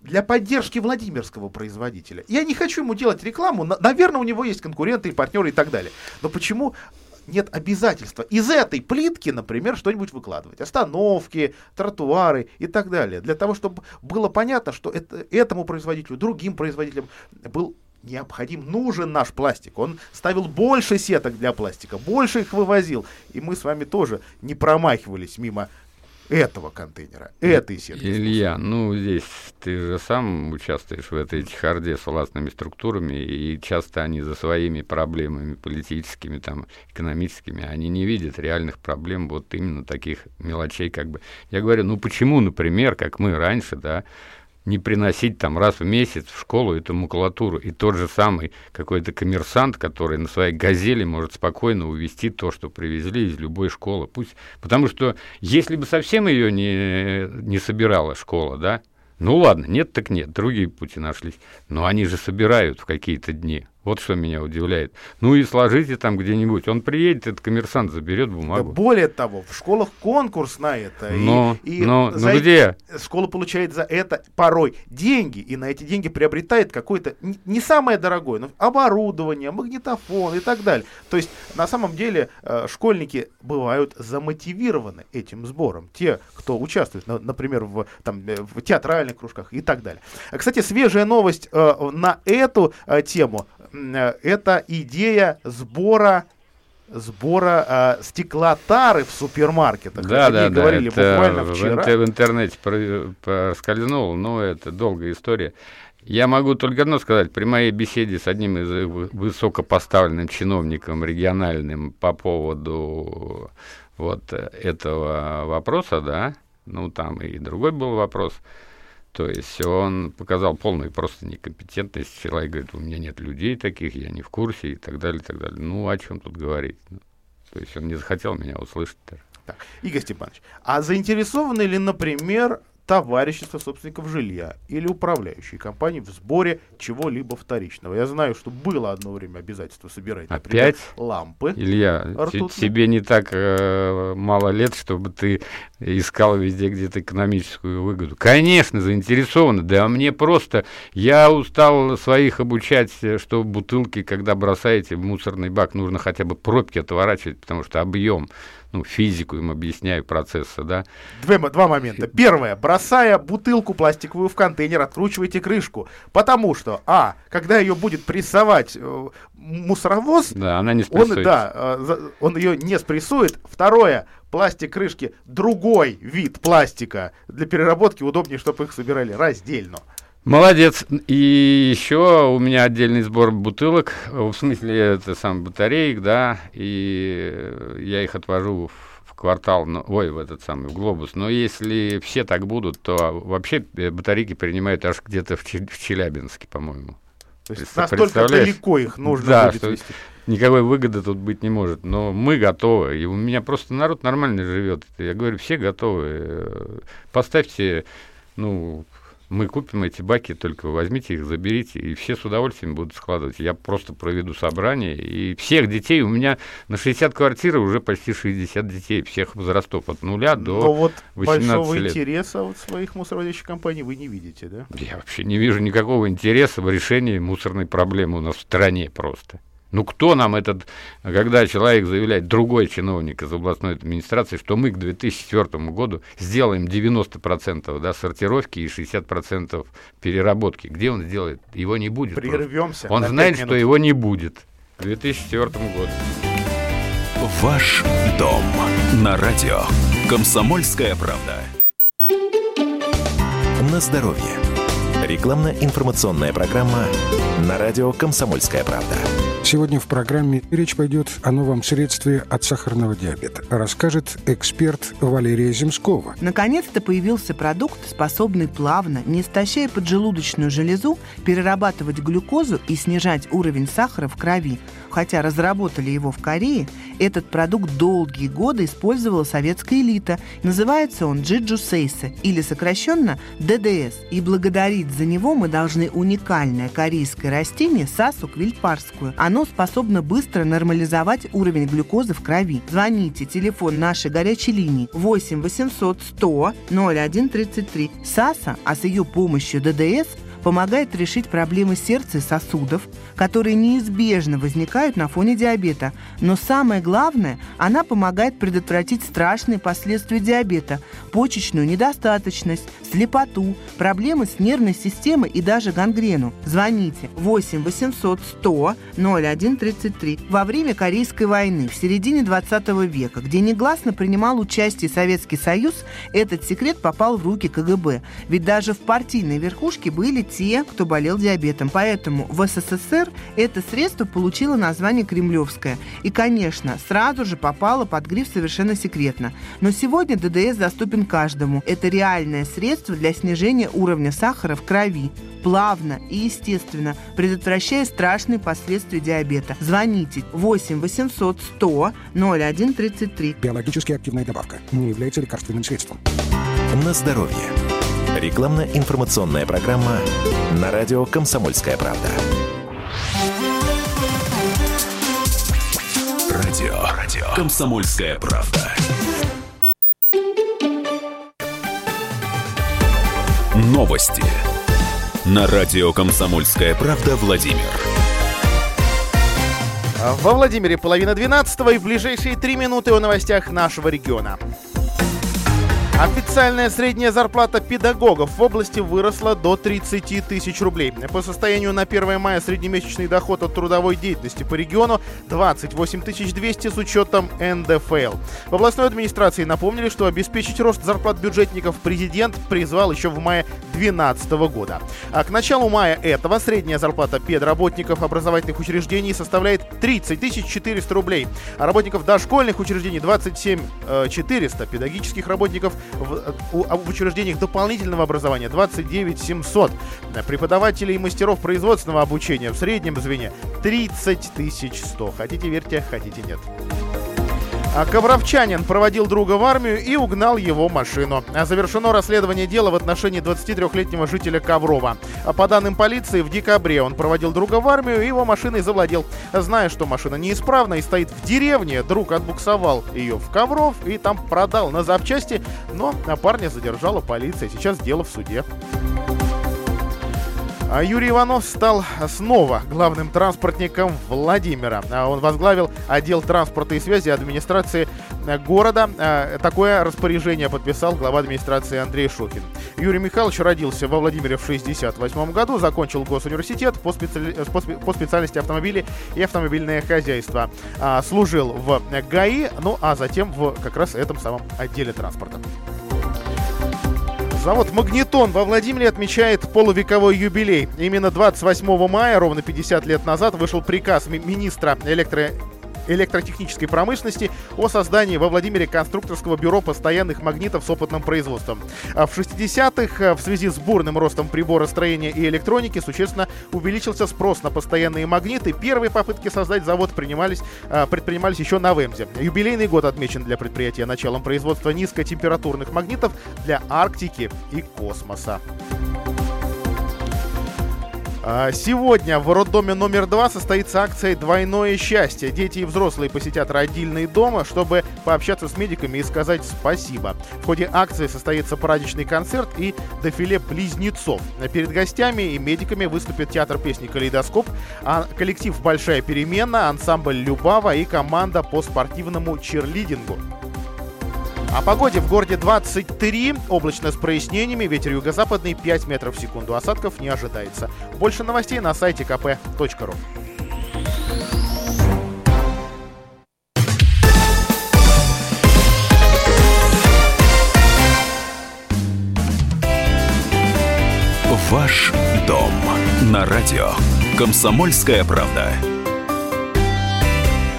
для поддержки Владимирского производителя. Я не хочу ему делать рекламу, на- наверное, у него есть конкуренты и партнеры и так далее. Но почему нет обязательства из этой плитки, например, что-нибудь выкладывать? Остановки, тротуары и так далее. Для того, чтобы было понятно, что это, этому производителю, другим производителям был необходим, нужен наш пластик. Он ставил больше сеток для пластика, больше их вывозил. И мы с вами тоже не промахивались мимо этого контейнера, этой сетки. Илья, ну здесь ты же сам участвуешь в этой чехарде с властными структурами, и часто они за своими проблемами политическими, там, экономическими, они не видят реальных проблем вот именно таких мелочей, как бы. Я говорю, ну почему, например, как мы раньше, да, не приносить там раз в месяц в школу эту макулатуру. И тот же самый какой-то коммерсант, который на своей газели может спокойно увезти то, что привезли из любой школы. Пусть, потому что если бы совсем ее не, не собирала школа, да, ну ладно, нет так нет, другие пути нашлись. Но они же собирают в какие-то дни. Вот что меня удивляет. Ну и сложите там где-нибудь. Он приедет, этот коммерсант заберет бумагу. Да более того, в школах конкурс на это. Но, и, и но, за но эти- где? Школа получает за это порой деньги, и на эти деньги приобретает какое-то не самое дорогое, но оборудование, магнитофон и так далее. То есть на самом деле э, школьники бывают замотивированы этим сбором. Те, кто участвует, на- например, в, там, э, в театральных кружках и так далее. А, Кстати, свежая новость э, на эту тему. Э, Это идея сбора сбора э, стеклотары в супермаркетах. Да, да, да. говорили Это буквально в, вчера. в интернете про- проскользнуло, но это долгая история. Я могу только одно сказать. При моей беседе с одним из э, вы- высокопоставленным чиновником региональным по поводу вот э, этого вопроса, да, ну там и другой был вопрос, то есть он показал полную просто некомпетентность. Человек говорит, у меня нет людей таких, я не в курсе и так далее, и так далее. Ну, о чем тут говорить? Ну, То есть он не захотел меня услышать даже. Так, Игорь Степанович, а заинтересованы ли, например, товарищество собственников жилья или управляющие компании в сборе чего-либо вторичного? Я знаю, что было одно время обязательство собирать, например, Опять? лампы. Илья, ртутные. тебе не так э, мало лет, чтобы ты искал везде где-то экономическую выгоду. Конечно, заинтересованы. Да мне просто... Я устал своих обучать, э, что бутылки, когда бросаете в мусорный бак, нужно хотя бы пробки отворачивать, потому что объем, ну, физику им объясняю процесса, да. Мо- два момента. Первое. Бросая бутылку пластиковую в контейнер, откручивайте крышку. Потому что, а, когда ее будет прессовать э, мусоровоз, Да, она не он, спрессуется. да, э, он ее не спрессует. Второе. Пластик крышки другой вид пластика. Для переработки удобнее, чтобы их собирали раздельно. Молодец. И еще у меня отдельный сбор бутылок, в смысле, это сам батареек, да, и я их отвожу в, квартал, ну, ой, в этот самый, в глобус. Но если все так будут, то вообще э, батарейки принимают аж где-то в, в Челябинске, по-моему. То есть настолько далеко их нужно Да, будет что вести. никакой выгоды тут быть не может. Но мы готовы. И у меня просто народ нормально живет. Я говорю, все готовы. Э, Поставьте, ну, мы купим эти баки, только возьмите их, заберите, и все с удовольствием будут складывать. Я просто проведу собрание, и всех детей, у меня на 60 квартир уже почти 60 детей, всех возрастов от нуля до Но вот 18 большого лет. интереса от своих мусоровозящих компаний вы не видите, да? Я вообще не вижу никакого интереса в решении мусорной проблемы у нас в стране просто. Ну кто нам этот, когда человек заявляет, другой чиновник из областной администрации, что мы к 2004 году сделаем 90% да, сортировки и 60% переработки. Где он сделает? Его не будет. просто. Прервемся. Он на знает, пять что минут. его не будет к 2004 году. Ваш дом на радио. Комсомольская правда. На здоровье. Рекламно-информационная программа на радио «Комсомольская правда». Сегодня в программе речь пойдет о новом средстве от сахарного диабета. Расскажет эксперт Валерия Земскова. Наконец-то появился продукт, способный плавно, не истощая поджелудочную железу, перерабатывать глюкозу и снижать уровень сахара в крови. Хотя разработали его в Корее, этот продукт долгие годы использовала советская элита. Называется он Джиджу Сейсе, или сокращенно ДДС. И благодарить за него мы должны уникальное корейское растение Сасу квильпарскую. Оно способно быстро нормализовать уровень глюкозы в крови. Звоните, телефон нашей горячей линии 8 800 100 01 33. Саса, а с ее помощью ДДС – помогает решить проблемы сердца и сосудов, которые неизбежно возникают на фоне диабета. Но самое главное, она помогает предотвратить страшные последствия диабета – почечную недостаточность, слепоту, проблемы с нервной системой и даже гангрену. Звоните 8 800 100 01 33. Во время Корейской войны в середине 20 века, где негласно принимал участие Советский Союз, этот секрет попал в руки КГБ. Ведь даже в партийной верхушке были те, кто болел диабетом. Поэтому в СССР это средство получило название «Кремлевское». И, конечно, сразу же попало под гриф совершенно секретно. Но сегодня ДДС доступен каждому. Это реальное средство для снижения уровня сахара в крови плавно и естественно, предотвращая страшные последствия диабета. Звоните 8 800 100 0133. Биологически активная добавка не является лекарственным средством. На здоровье. Рекламно-информационная программа на радио «Комсомольская правда». Радио. Радио. Комсомольская правда. Новости. На радио «Комсомольская правда» Владимир. Во Владимире половина двенадцатого и в ближайшие три минуты о новостях нашего региона. Официальная средняя зарплата педагогов в области выросла до 30 тысяч рублей. По состоянию на 1 мая среднемесячный доход от трудовой деятельности по региону 28 200 с учетом НДФЛ. В областной администрации напомнили, что обеспечить рост зарплат бюджетников президент призвал еще в мае 2012 года. А к началу мая этого средняя зарплата педработников образовательных учреждений составляет 30 400 рублей, а работников дошкольных учреждений 27 400, педагогических работников в, учреждениях дополнительного образования 29 700. Преподавателей и мастеров производственного обучения в среднем звене 30 100. Хотите верьте, хотите нет. А Ковровчанин проводил друга в армию и угнал его машину. Завершено расследование дела в отношении 23-летнего жителя Коврова. По данным полиции, в декабре он проводил друга в армию и его машиной завладел. Зная, что машина неисправна и стоит в деревне, друг отбуксовал ее в Ковров и там продал на запчасти, но парня задержала полиция. Сейчас дело в суде. А Юрий Иванов стал снова главным транспортником Владимира. А он возглавил отдел транспорта и связи администрации города. Такое распоряжение подписал глава администрации Андрей Шухин. Юрий Михайлович родился во Владимире в 1968 году, закончил госуниверситет по, специали... по специальности автомобили и автомобильное хозяйство. Служил в ГАИ, ну а затем в как раз этом самом отделе транспорта. Завод «Магнитон» во Владимире отмечает полувековой юбилей. Именно 28 мая, ровно 50 лет назад, вышел приказ министра электро электротехнической промышленности о создании во Владимире конструкторского бюро постоянных магнитов с опытным производством. А в 60-х в связи с бурным ростом приборостроения и электроники существенно увеличился спрос на постоянные магниты. Первые попытки создать завод принимались, предпринимались еще на ВЭМЗе. Юбилейный год отмечен для предприятия началом производства низкотемпературных магнитов для Арктики и космоса. Сегодня в роддоме номер два состоится акция «Двойное счастье». Дети и взрослые посетят родильный дом, чтобы пообщаться с медиками и сказать спасибо. В ходе акции состоится праздничный концерт и дефиле близнецов. Перед гостями и медиками выступит театр песни «Калейдоскоп», а коллектив «Большая перемена», ансамбль «Любава» и команда по спортивному черлидингу. О погоде в городе 23, облачно с прояснениями, ветер юго-западный 5 метров в секунду, осадков не ожидается. Больше новостей на сайте kp.ru. Ваш дом на радио. Комсомольская правда.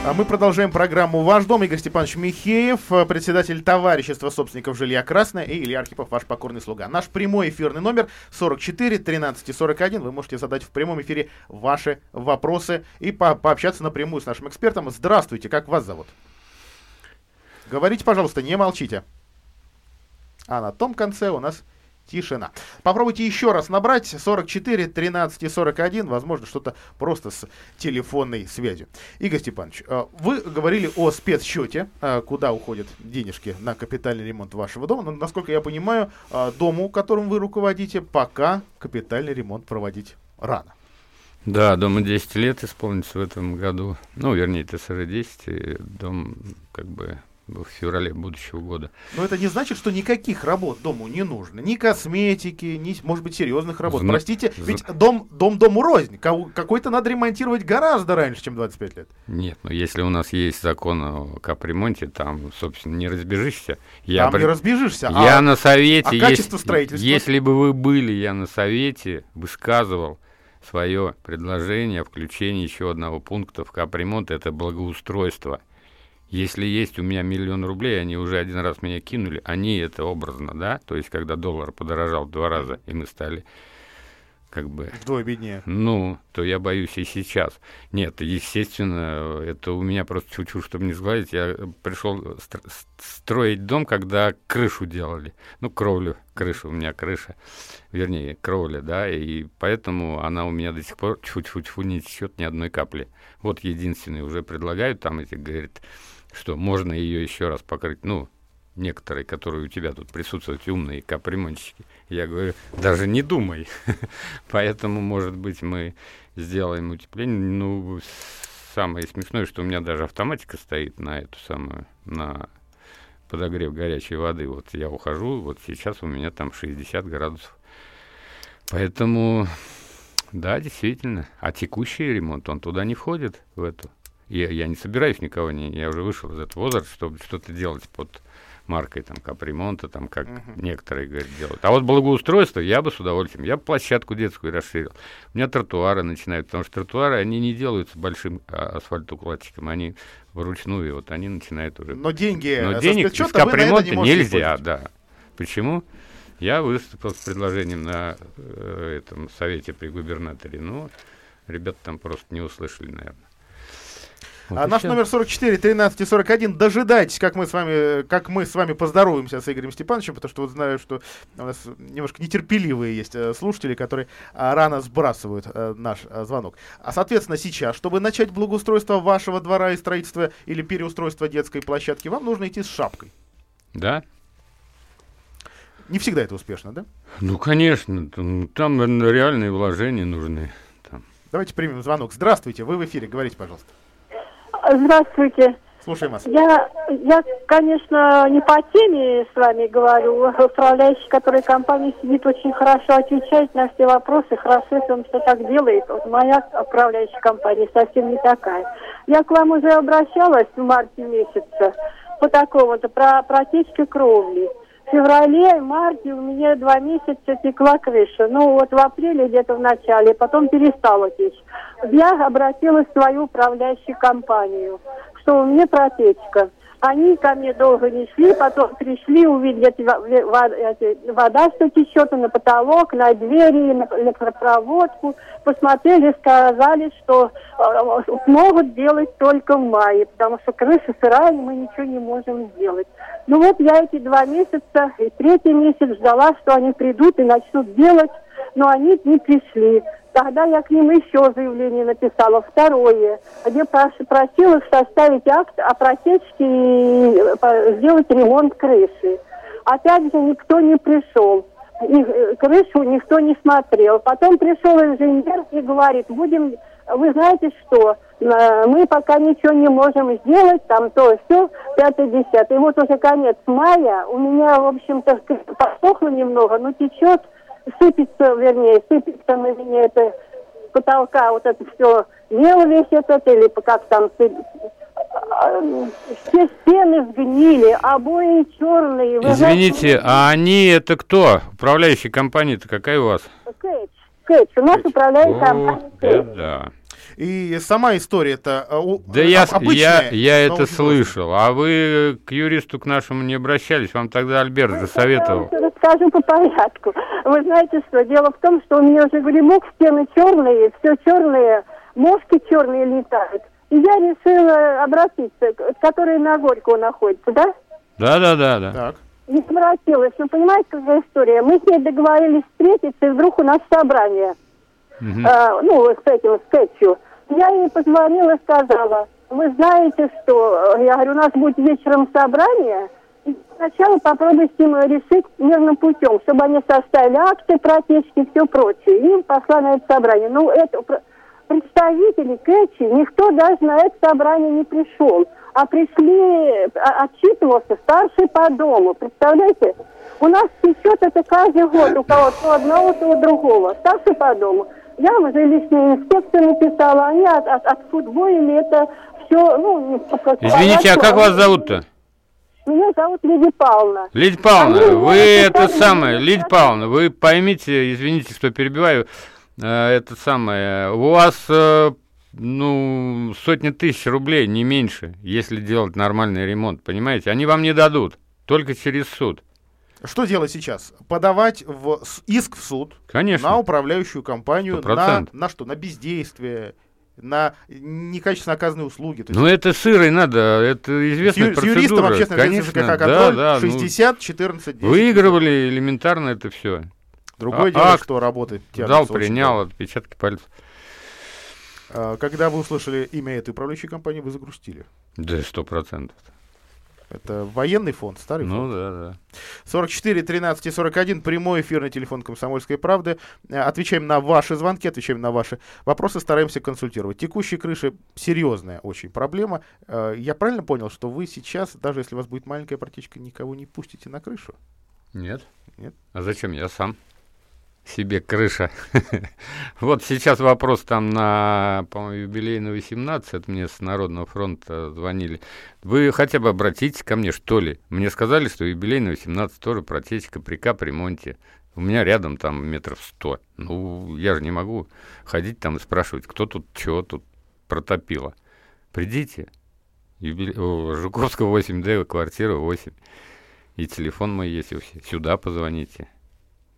А мы продолжаем программу «Ваш дом». Игорь Степанович Михеев, председатель товарищества собственников жилья «Красное» и Илья Архипов, ваш покорный слуга. Наш прямой эфирный номер 44 13 41. Вы можете задать в прямом эфире ваши вопросы и по пообщаться напрямую с нашим экспертом. Здравствуйте, как вас зовут? Говорите, пожалуйста, не молчите. А на том конце у нас тишина. Попробуйте еще раз набрать 44 13 и 41, возможно, что-то просто с телефонной связью. Игорь Степанович, вы говорили о спецсчете, куда уходят денежки на капитальный ремонт вашего дома. Но, насколько я понимаю, дому, которым вы руководите, пока капитальный ремонт проводить рано. Да, дому 10 лет исполнится в этом году. Ну, вернее, ТСР 10, и дом как бы в феврале будущего года. Но это не значит, что никаких работ дому не нужно. Ни косметики, ни, может быть, серьезных работ. Зна... Простите, Зна... ведь дом, дом дому рознь. Какой-то надо ремонтировать гораздо раньше, чем 25 лет. Нет, но если у нас есть закон о капремонте, там, собственно, не разбежишься. Я там при... не разбежишься. Я а... на совете. А качество есть... строительства? Если бы вы были, я на совете высказывал свое предложение о включении еще одного пункта в капремонт, это благоустройство. Если есть у меня миллион рублей, они уже один раз меня кинули, они это образно, да, то есть когда доллар подорожал в два раза, и мы стали как бы... Вдвое беднее. Ну, то я боюсь и сейчас. Нет, естественно, это у меня просто чуть-чуть, чтобы не сгладить. Я пришел строить дом, когда крышу делали. Ну, кровлю, крышу, у меня крыша, вернее, кровля, да, и поэтому она у меня до сих пор чуть-чуть не течет ни одной капли. Вот единственный уже предлагают, там эти, говорит, что можно ее еще раз покрыть, ну, некоторые, которые у тебя тут присутствуют, умные капремонтщики. Я говорю, даже не думай. Поэтому, может быть, мы сделаем утепление. Ну, самое смешное, что у меня даже автоматика стоит на эту самую, на подогрев горячей воды. Вот я ухожу, вот сейчас у меня там 60 градусов. Поэтому, да, действительно. А текущий ремонт, он туда не входит, в эту. Я, я не собираюсь никого, не, я уже вышел из этого возраста, чтобы что-то делать под маркой там капремонта, там как uh-huh. некоторые говорят делают. А вот благоустройство я бы с удовольствием, я бы площадку детскую расширил. У меня тротуары начинают, потому что тротуары, они не делаются большим а, асфальтоукладчиком, они вручную, вот они начинают уже. Но деньги, Но денег без капремонта не нельзя, да. Почему? Я выступил с предложением на э, этом совете при губернаторе, но ребята там просто не услышали, наверное. Вот а наш номер 44 13 41. Дожидайтесь, как мы с вами, как мы с вами поздороваемся с Игорем Степановичем, потому что вот знаю, что у нас немножко нетерпеливые есть э, слушатели, которые а, рано сбрасывают а, наш а, звонок. А соответственно сейчас, чтобы начать благоустройство вашего двора и строительство или переустройство детской площадки, вам нужно идти с шапкой. Да. Не всегда это успешно, да? Ну, конечно. Там, там реальные вложения нужны. Там. Давайте примем звонок. Здравствуйте, вы в эфире, говорите, пожалуйста. Здравствуйте. Слушаем вас. Я, я, конечно, не по теме с вами говорю. Управляющий, который компании сидит, очень хорошо отвечает на все вопросы. Хорошо, если он все так делает. Вот моя управляющая компания совсем не такая. Я к вам уже обращалась в марте месяце по такому-то, про протечки кровли феврале, марте у меня два месяца текла крыша. Ну вот в апреле где-то в начале, потом перестала течь. Я обратилась в свою управляющую компанию, что у меня протечка. Они ко мне долго не шли, потом пришли, увидели вода, что течет на потолок, на двери, на электропроводку. Посмотрели, сказали, что э, могут делать только в мае, потому что крыша сырая, мы ничего не можем сделать. Ну вот я эти два месяца и третий месяц ждала, что они придут и начнут делать, но они не пришли. Тогда я к ним еще заявление написала, второе, где просила их составить акт о протечке и э, сделать ремонт крыши. Опять же, никто не пришел. И э, крышу никто не смотрел. Потом пришел инженер и говорит, будем, вы знаете что, мы пока ничего не можем сделать, там то, все, пятое, десятое. И вот уже конец мая, у меня, в общем-то, посохло немного, но течет, сыпется, вернее, сыпется на меня это с потолка вот это все мел весь этот, или как там все стены сгнили, обои черные. Вы Извините, знаете, а они это кто? Управляющая компания-то какая у вас? Кэтч. Кэтч. У нас управляющая компания Кэтч. Да. И сама история это э, да я, обычная. Я, я это слышал. А вы к юристу к нашему не обращались? Вам тогда Альберт засоветовал. Я расскажу по порядку. Вы знаете что? Дело в том, что у меня уже гремук, стены черные, все черные, мошки черные летают. И я решила обратиться, который на Горького находится, да? Да, да, да, да. Так. Не обратилась. Ну, понимаете, какая история? Мы с ней договорились встретиться, и вдруг у нас собрание. Uh-huh. А, ну, с этим, с Кэтчу. Я ей позвонила сказала, вы знаете что, я говорю, у нас будет вечером собрание, и сначала попробуйте им решить мирным путем, чтобы они составили акты, протечки все прочее. И пошла на это собрание. Ну, это представители Кэчи, никто даже на это собрание не пришел. а пришли а, отчитывался старший по дому. Представляете? У нас течет это каждый год у кого-то, у одного, то у другого. Старший по дому. Я в жилищную инспекцию написала, они от, от, отфутболили это все, ну... Извините, а как вас зовут-то? Меня зовут Лидия Павловна. Лидия Павловна, Они вы это самое, Лидия Павловна, вы поймите, извините, что перебиваю, э, это самое, у вас, э, ну, сотни тысяч рублей, не меньше, если делать нормальный ремонт, понимаете? Они вам не дадут, только через суд. Что делать сейчас? Подавать в иск в суд Конечно. на управляющую компанию, на, на что? На бездействие, на некачественно оказанные услуги. То есть Ну, это сырой надо, это известная с, ю- с юристом процедура. общественной ответственности Конечно, ЖКХ контроль да, да, ну, 60, 14, 10. Выигрывали элементарно это все. Другое А- дело, акт что работает. Дал, принял, отпечатки пальцев. А, Когда вы услышали имя этой управляющей компании, вы загрустили. Да, сто процентов. Это военный фонд, старый Ну фонд. да, да. 44 13 и 41, прямой эфирный телефон «Комсомольской правды». Э, Отвечаем на ваши звонки, отвечаем на ваши вопросы, стараемся консультировать. Текущие крыши — серьезная очень проблема. Э, Я правильно понял, что вы сейчас, даже если у вас будет маленькая протечка, никого не пустите на крышу? Нет. Нет? А зачем я сам? Себе крыша. Вот сейчас вопрос там на, по-моему, юбилейный 18, мне с Народного фронта звонили. Вы хотя бы обратитесь ко мне, что ли? Мне сказали, что юбилейный 18 тоже протечка при капремонте. У меня рядом там метров 100. Ну, я же не могу ходить там и спрашивать, кто тут чего тут протопило. Придите. Юбиле... о, Жуковского 8D, квартира 8. И телефон мой есть. Сюда позвоните.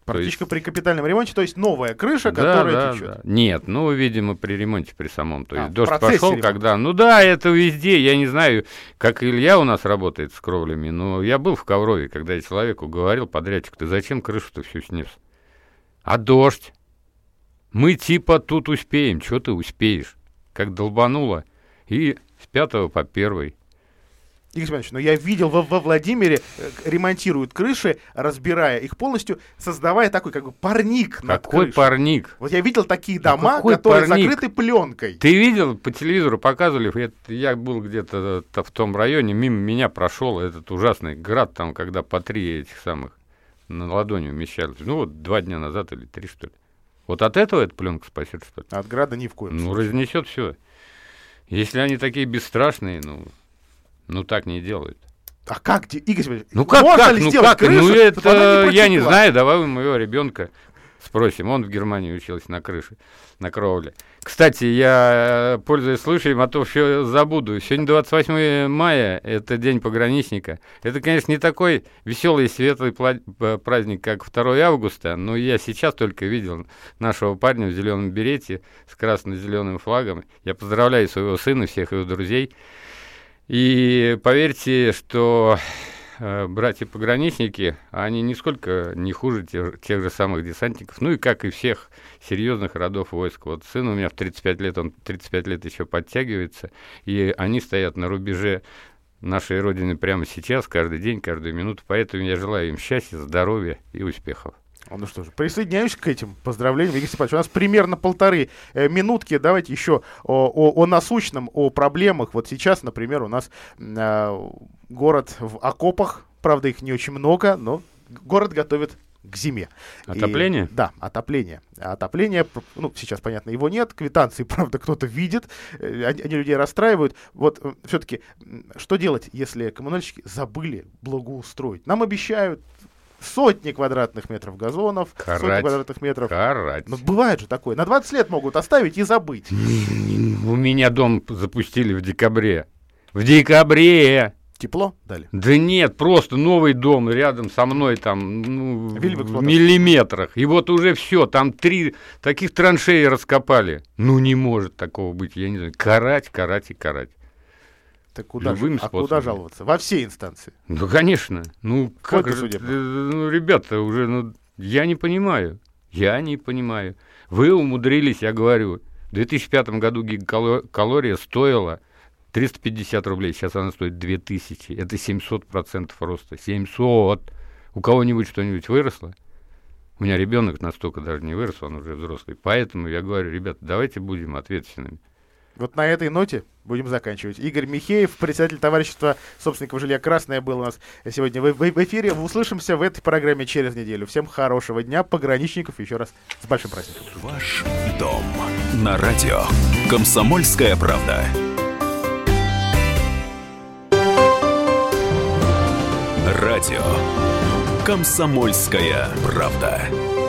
То есть- при капитальном ремонте, то есть новая крыша, Да, которая да, течет. да. Нет, ну, видимо, при ремонте, при самом. То А, есть в дождь пошел, ремонта. когда... Ну да, это везде. Я не знаю, как Илья у нас работает с кровлями, но я был в Коврове, когда я человеку говорил, подрядчик, ты зачем крышу-то всю снес? А дождь? Мы типа тут успеем. Что ты успеешь? Как долбануло. И с пятого по первый. Игорь Семенович, но я видел во, во Владимире э, ремонтируют крыши, разбирая их полностью, создавая такой как бы парник над Какой крышей. парник? Вот я видел такие Ну дома, какой которые парник? закрыты пленкой. Ты видел, по телевизору показывали, это- я был где-то э, в том районе, мимо меня прошел этот ужасный град, там, когда по три этих самых на ладони умещались. Ну вот два дня назад или три, что ли. Вот от этого эта пленка спасет, что ли? От града ни в коем Ну, случае. разнесет все. Если они такие бесстрашные, ну, ну так не делают. А как, Игорь Семенович, Ну как, можно как, ли ну сделать как, крышу, ну чтобы она это я не знаю, давай у моего ребенка спросим, он в Германии учился на крыше, на кровле. Кстати, я, э, пользуясь случаем, а то все забуду, сегодня 28 мая, это день пограничника. Это, конечно, не такой веселый и светлый п- праздник, как 2 августа, но я сейчас только видел нашего парня в зеленом берете с красно-зеленым флагом. Я поздравляю своего сына, всех его друзей. И поверьте, что э, братья-пограничники, они нисколько не хуже тех, тех же самых десантников, ну и как и всех серьезных родов войск. Вот сын у меня в 35 лет, он 35 лет еще подтягивается, и они стоят на рубеже нашей Родины прямо сейчас, каждый день, каждую минуту. Поэтому я желаю им счастья, здоровья и успехов. Ну что же, присоединяюсь к этим поздравлениям. Игорь Степанович, у нас примерно полторы э, минутки. Давайте еще о, о- о насущном, о проблемах. Вот сейчас, например, у нас а, город в окопах. Правда, их не очень много, но город готовит к зиме. И- Отопление? да, отопление. Отопление, ну, сейчас, понятно, его нет. Квитанции, правда, кто-то видит. э, Они, они людей расстраивают. Вот все-таки, что делать, если коммунальщики забыли благоустроить? Нам обещают сотни квадратных метров газонов, сотни Карать. квадратных метров. Карать. Ну, бывает же такое. На 20 лет могут оставить и забыть. У меня дом запустили в декабре. В декабре! Тепло дали? Да нет, просто новый дом рядом со мной там ну, в миллиметрах. И вот уже все, там три таких траншеи раскопали. Ну не может такого быть, я не знаю. Карать, карать и карать. Так куда, же- Любыми а куда жаловаться? Во все инстанции. Ну, конечно. Ну, как же, э, ну, ребята, уже, ну, я не понимаю. Я не понимаю. Вы умудрились, я говорю, в 2005 году гигакалория стоила 350 рублей, сейчас она стоит 2000. Это 700% роста. 700! У кого-нибудь что-нибудь выросло? У меня ребенок настолько даже не вырос, он уже взрослый. Поэтому я говорю, ребята, давайте будем ответственными. Вот на этой ноте будем заканчивать. Игорь Михеев, председатель товарищества собственников жилья «Красное» был у нас сегодня в, в, эфире. Услышимся в этой программе через неделю. Всем хорошего дня, пограничников, еще раз с большим праздником. Ваш дом на радио «Комсомольская правда». Радио «Комсомольская правда».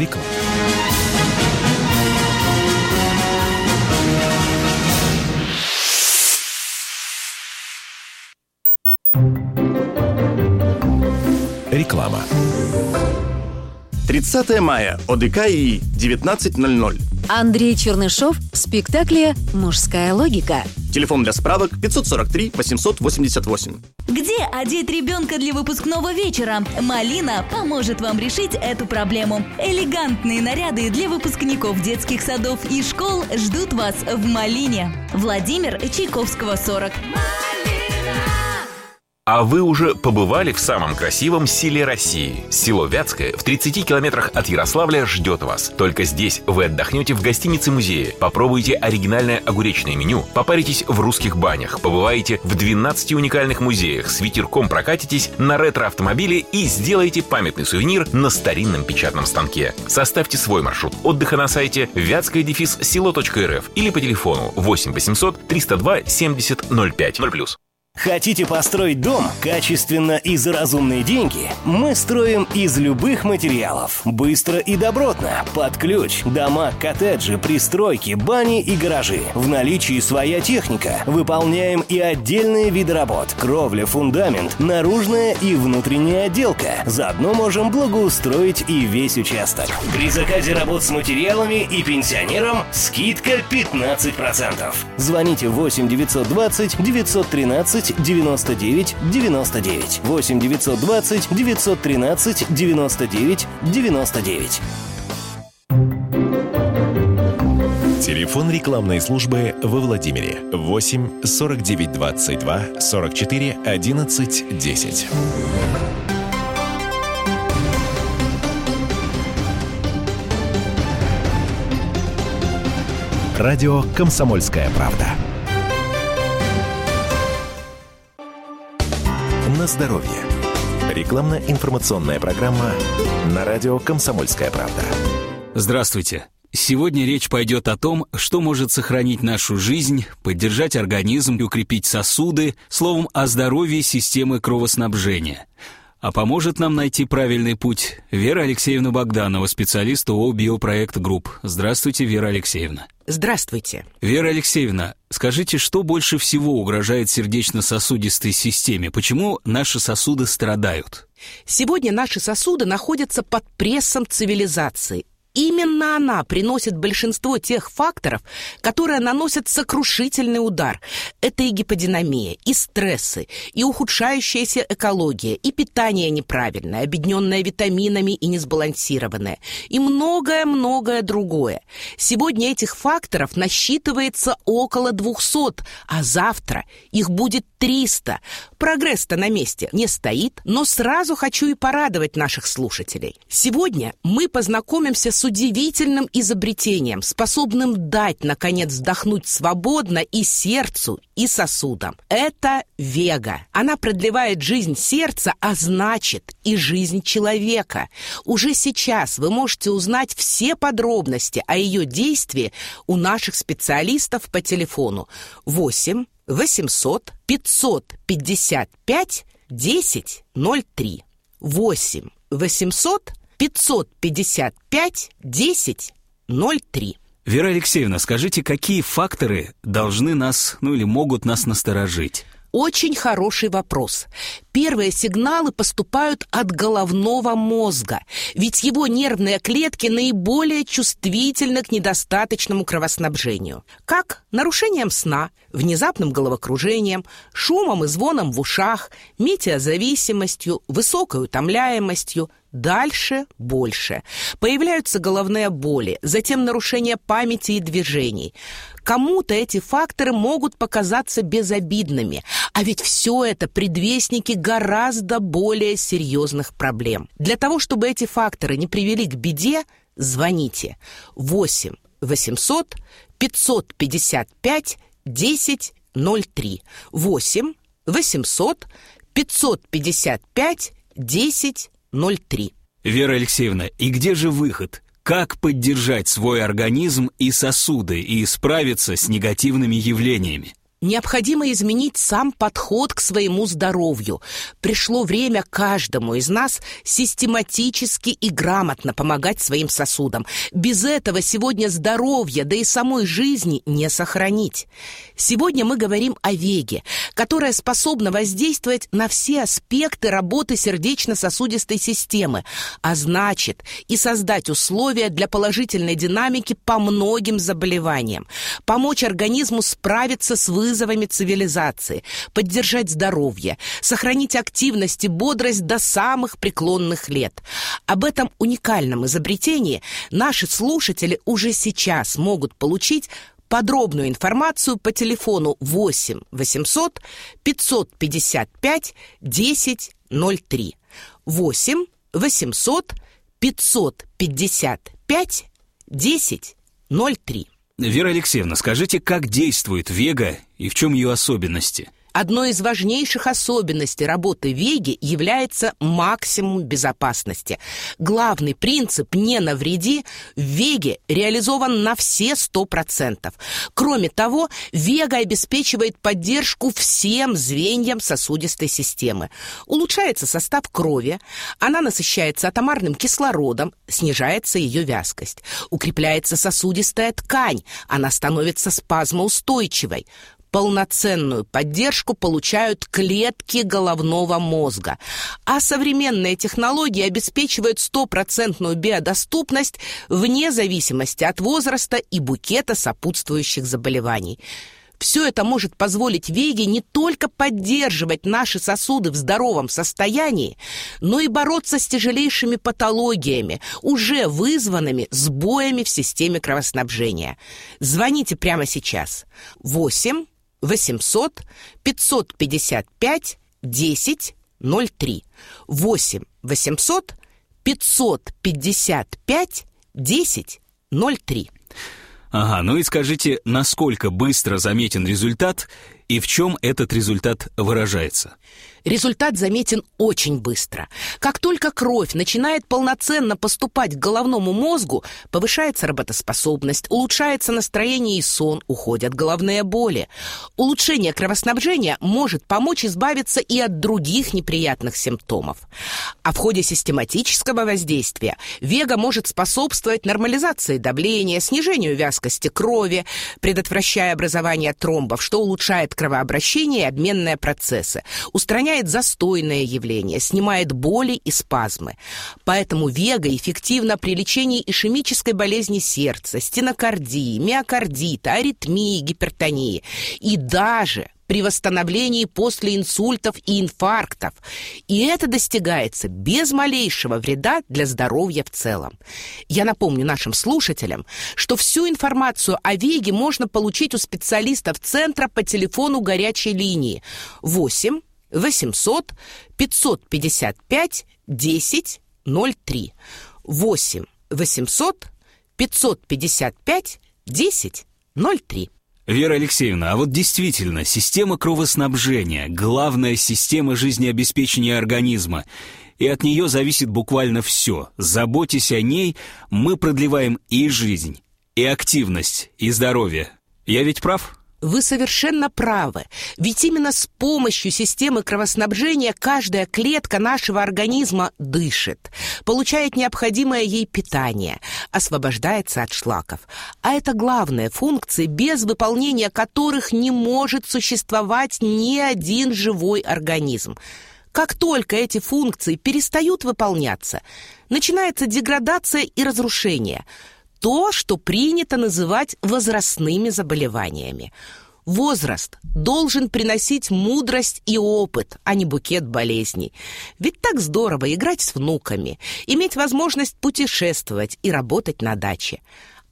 Реклама. Реклама. 30 мая. ОДК и 19.00. Андрей Чернышов в спектакле «Мужская логика». Телефон для справок 543 888. Где одеть ребенка для выпускного вечера? Малина поможет вам решить эту проблему. Элегантные наряды для выпускников детских садов и школ ждут вас в Малине. Владимир Чайковского, 40. А вы уже побывали в самом красивом селе России? Село Вятское в 30 километрах от Ярославля ждет вас. Только здесь вы отдохнете в гостинице-музее, попробуете оригинальное огуречное меню, попаритесь в русских банях, побываете в 12 уникальных музеях, с ветерком прокатитесь на ретро-автомобиле и сделаете памятный сувенир на старинном печатном станке. Составьте свой маршрут отдыха на сайте вятское дефис или по телефону 8 800 302 70 05 0+. Хотите построить дом качественно и за разумные деньги? Мы строим из любых материалов. Быстро и добротно. Под ключ. Дома, коттеджи, пристройки, бани и гаражи. В наличии своя техника. Выполняем и отдельные виды работ. Кровля, фундамент, наружная и внутренняя отделка. Заодно можем благоустроить и весь участок. При заказе работ с материалами и пенсионерам скидка 15%. Звоните 8 920 913 99 99 8 920 913 99 99 Телефон рекламной службы во Владимире 8 49 22 44 11 10. Радио «Комсомольская правда». На здоровье. Рекламно-информационная программа на радио «Комсомольская правда». Здравствуйте. Сегодня речь пойдет о том, что может сохранить нашу жизнь, поддержать организм и укрепить сосуды, словом, о здоровье системы кровоснабжения. А поможет нам найти правильный путь Вера Алексеевна Богданова, специалист ООО «Биопроект Групп». Здравствуйте, Вера Алексеевна. Здравствуйте. Вера Алексеевна, скажите, что больше всего угрожает сердечно-сосудистой системе? Почему наши сосуды страдают? Сегодня наши сосуды находятся под прессом цивилизации. Именно она приносит большинство тех факторов, которые наносят сокрушительный удар. Это и гиподинамия, и стрессы, и ухудшающаяся экология, и питание неправильное, объединенное витаминами и несбалансированное, и многое-многое другое. Сегодня этих факторов насчитывается около 200, а завтра их будет 300. Прогресс-то на месте не стоит, но сразу хочу и порадовать наших слушателей. Сегодня мы познакомимся с удивительным изобретением, способным дать, наконец, вдохнуть свободно и сердцу, и сосудам. Это Вега. Она продлевает жизнь сердца, а значит и жизнь человека. Уже сейчас вы можете узнать все подробности о ее действии у наших специалистов по телефону 8 800 555 1003 8 800 555 1003. Вера Алексеевна, скажите, какие факторы должны нас, ну или могут нас насторожить? Очень хороший вопрос. Первые сигналы поступают от головного мозга, ведь его нервные клетки наиболее чувствительны к недостаточному кровоснабжению. Как нарушением сна, внезапным головокружением, шумом и звоном в ушах, метеозависимостью, высокой утомляемостью, Дальше больше. Появляются головные боли, затем нарушение памяти и движений. Кому-то эти факторы могут показаться безобидными, а ведь все это предвестники гораздо более серьезных проблем. Для того, чтобы эти факторы не привели к беде, звоните 8 800 555 10 03. 8 800 555 10 03. Вера Алексеевна, и где же выход? Как поддержать свой организм и сосуды и справиться с негативными явлениями? Необходимо изменить сам подход к своему здоровью. Пришло время каждому из нас систематически и грамотно помогать своим сосудам. Без этого сегодня здоровье, да и самой жизни не сохранить. Сегодня мы говорим о Веге, которая способна воздействовать на все аспекты работы сердечно-сосудистой системы, а значит и создать условия для положительной динамики по многим заболеваниям, помочь организму справиться с вызовами вызовами цивилизации, поддержать здоровье, сохранить активность и бодрость до самых преклонных лет. Об этом уникальном изобретении наши слушатели уже сейчас могут получить подробную информацию по телефону 8 800 555 10 03. 8 800 555 10 03. Вера Алексеевна, скажите, как действует Вега и в чем ее особенности? Одной из важнейших особенностей работы Веги является максимум безопасности. Главный принцип «не навреди» в Веге реализован на все 100%. Кроме того, Вега обеспечивает поддержку всем звеньям сосудистой системы. Улучшается состав крови, она насыщается атомарным кислородом, снижается ее вязкость. Укрепляется сосудистая ткань, она становится спазмоустойчивой полноценную поддержку получают клетки головного мозга. А современные технологии обеспечивают стопроцентную биодоступность вне зависимости от возраста и букета сопутствующих заболеваний. Все это может позволить Веге не только поддерживать наши сосуды в здоровом состоянии, но и бороться с тяжелейшими патологиями, уже вызванными сбоями в системе кровоснабжения. Звоните прямо сейчас. 8 800 555 10 03. 8 800 555 10 03. Ага, ну и скажите, насколько быстро заметен результат и в чем этот результат выражается? Результат заметен очень быстро. Как только кровь начинает полноценно поступать к головному мозгу, повышается работоспособность, улучшается настроение и сон, уходят головные боли. Улучшение кровоснабжения может помочь избавиться и от других неприятных симптомов. А в ходе систематического воздействия Вега может способствовать нормализации давления, снижению вязкости крови, предотвращая образование тромбов, что улучшает кровообращение и обменные процессы, устраняет застойное явление, снимает боли и спазмы. Поэтому вега эффективна при лечении ишемической болезни сердца, стенокардии, миокардита, аритмии, гипертонии и даже при восстановлении после инсультов и инфарктов. И это достигается без малейшего вреда для здоровья в целом. Я напомню нашим слушателям, что всю информацию о Веге можно получить у специалистов центра по телефону горячей линии 8 800 555 10 03. 8 800 555 10 03. Вера Алексеевна, а вот действительно, система кровоснабжения – главная система жизнеобеспечения организма, и от нее зависит буквально все. Заботясь о ней, мы продлеваем и жизнь, и активность, и здоровье. Я ведь прав? Вы совершенно правы, ведь именно с помощью системы кровоснабжения каждая клетка нашего организма дышит, получает необходимое ей питание, освобождается от шлаков. А это главные функции, без выполнения которых не может существовать ни один живой организм. Как только эти функции перестают выполняться, начинается деградация и разрушение – то, что принято называть возрастными заболеваниями. Возраст должен приносить мудрость и опыт, а не букет болезней. Ведь так здорово играть с внуками, иметь возможность путешествовать и работать на даче.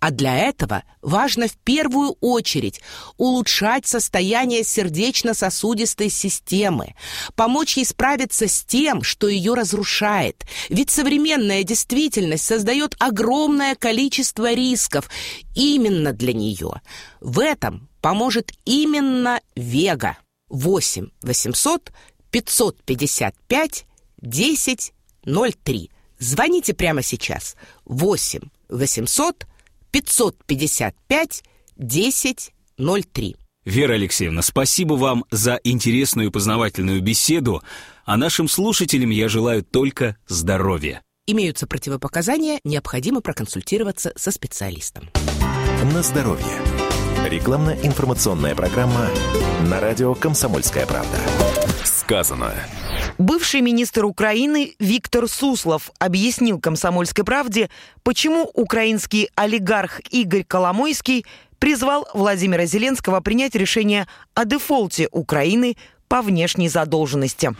А для этого важно в первую очередь улучшать состояние сердечно-сосудистой системы, помочь ей справиться с тем, что ее разрушает. Ведь современная действительность создает огромное количество рисков именно для нее. В этом поможет именно Вега. 8 800 555 10 03. Звоните прямо сейчас. 8 800 555 1003. Вера Алексеевна, спасибо вам за интересную и познавательную беседу. А нашим слушателям я желаю только здоровья. Имеются противопоказания, необходимо проконсультироваться со специалистом. На здоровье. Рекламно-информационная программа на радио «Комсомольская правда». Сказано. Бывший министр Украины Виктор Суслов объяснил «Комсомольской правде», почему украинский олигарх Игорь Коломойский призвал Владимира Зеленского принять решение о дефолте Украины по внешней задолженности.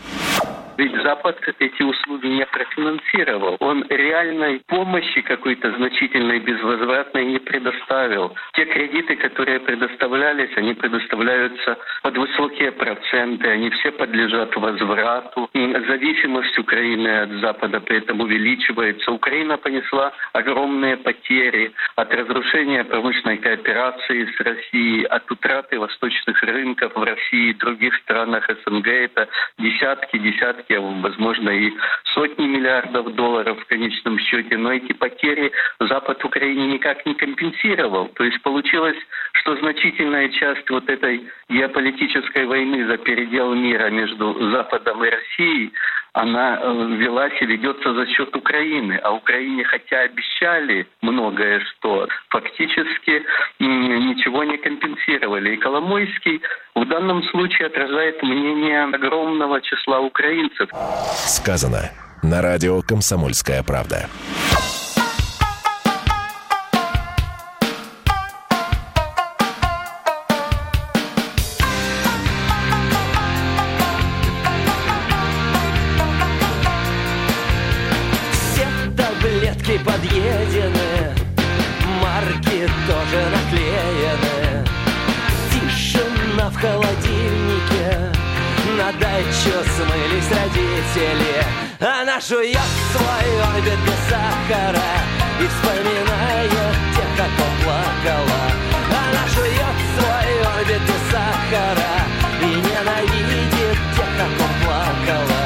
Ведь Запад эти услуги не профинансировал. Он реальной помощи какой-то значительной, безвозвратной не предоставил. Те кредиты, которые предоставлялись, они предоставляются под высокие проценты, они все подлежат возврату. Зависимость Украины от Запада при этом увеличивается. Украина понесла огромные потери от разрушения промышленной кооперации с Россией, от утраты восточных рынков в России и других странах СНГ. Это десятки, десятки возможно, и сотни миллиардов долларов в конечном счете, но эти потери Запад Украине никак не компенсировал. То есть получилось, что значительная часть вот этой геополитической войны за передел мира между Западом и Россией, она э, велась и ведется за счет Украины. А Украине, хотя обещали многое, что фактически ничего не компенсировали. И Коломойский в данном случае отражает мнение огромного числа украинцев. Сказано на радио «Комсомольская правда». В холодильнике, на дачу смылись родители. Она жует свой орбит без сахара и вспоминает тех, как плакала. Она жует свой орбит без сахара и ненавидит тех, как плакала.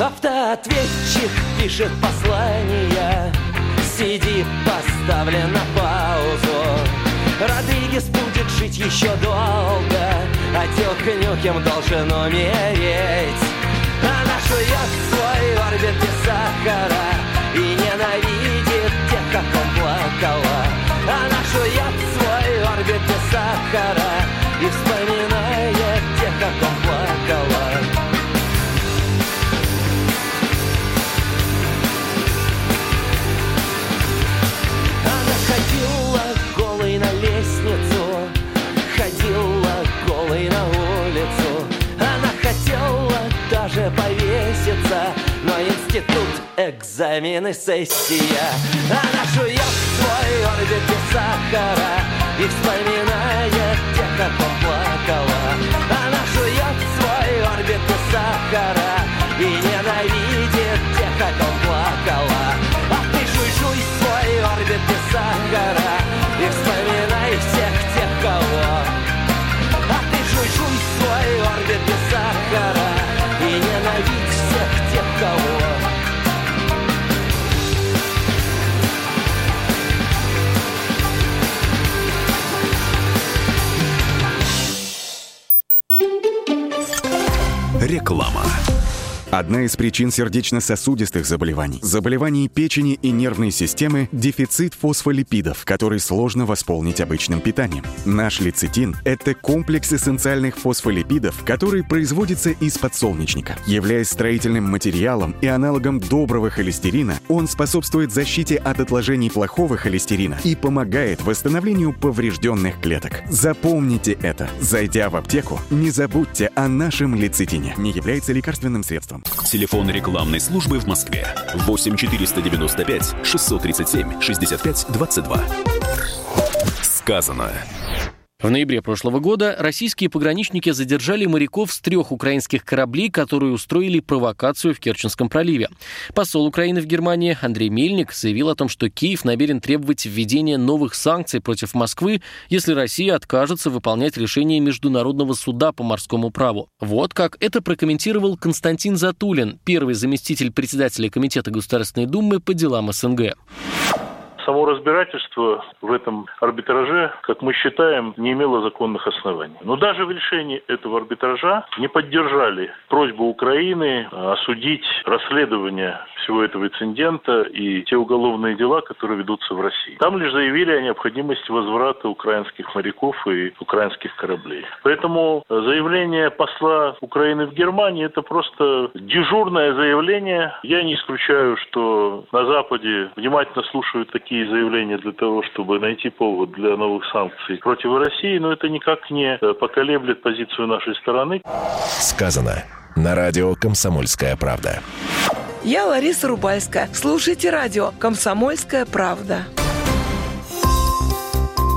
Автоответчик пишет послание Сидит поставлен на паузу Родригес будет жить еще долго А Тёлка Нюкем должен умереть. Она жует свой орбит без сахара И ненавидит тех, как он плакала. Она жует свой орбит без сахара И вспоминает тех, как он плакала повеситься, но институт, экзамены, сессия. Она жует свой орбит без сахара и вспоминает тех, как он плакала. Она жует свой орбит без сахара и ненавидит тех, как он плакала. А ты жуй-жуй свой орбит без сахара И вспоминай всех тех, кого А ты жуй-жуй свой орбит без Реклама. Одна из причин сердечно-сосудистых заболеваний, заболеваний печени и нервной системы – дефицит фосфолипидов, который сложно восполнить обычным питанием. Наш лецитин – это комплекс эссенциальных фосфолипидов, который производится из подсолнечника. Являясь строительным материалом и аналогом доброго холестерина, он способствует защите от отложений плохого холестерина и помогает восстановлению поврежденных клеток. Запомните это. Зайдя в аптеку, не забудьте о нашем лецитине. Не является лекарственным средством. Режимом. Телефон рекламной службы в Москве 8 495 637 65 22. Сказано. В ноябре прошлого года российские пограничники задержали моряков с трех украинских кораблей, которые устроили провокацию в Керченском проливе. Посол Украины в Германии Андрей Мельник заявил о том, что Киев намерен требовать введения новых санкций против Москвы, если Россия откажется выполнять решение Международного суда по морскому праву. Вот как это прокомментировал Константин Затулин, первый заместитель председателя Комитета Государственной Думы по делам СНГ. Само разбирательство в этом арбитраже, как мы считаем, не имело законных оснований. Но даже в решении этого арбитража не поддержали просьбу Украины осудить расследование всего этого инцидента и те уголовные дела, которые ведутся в России. Там лишь заявили о необходимости возврата украинских моряков и украинских кораблей. Поэтому заявление посла Украины в Германии это просто дежурное заявление. Я не исключаю, что на Западе внимательно слушают такие заявления для того, чтобы найти повод для новых санкций против России, но это никак не поколеблет позицию нашей стороны. Сказано на радио «Комсомольская правда». Я Лариса Рубальская. Слушайте радио «Комсомольская правда».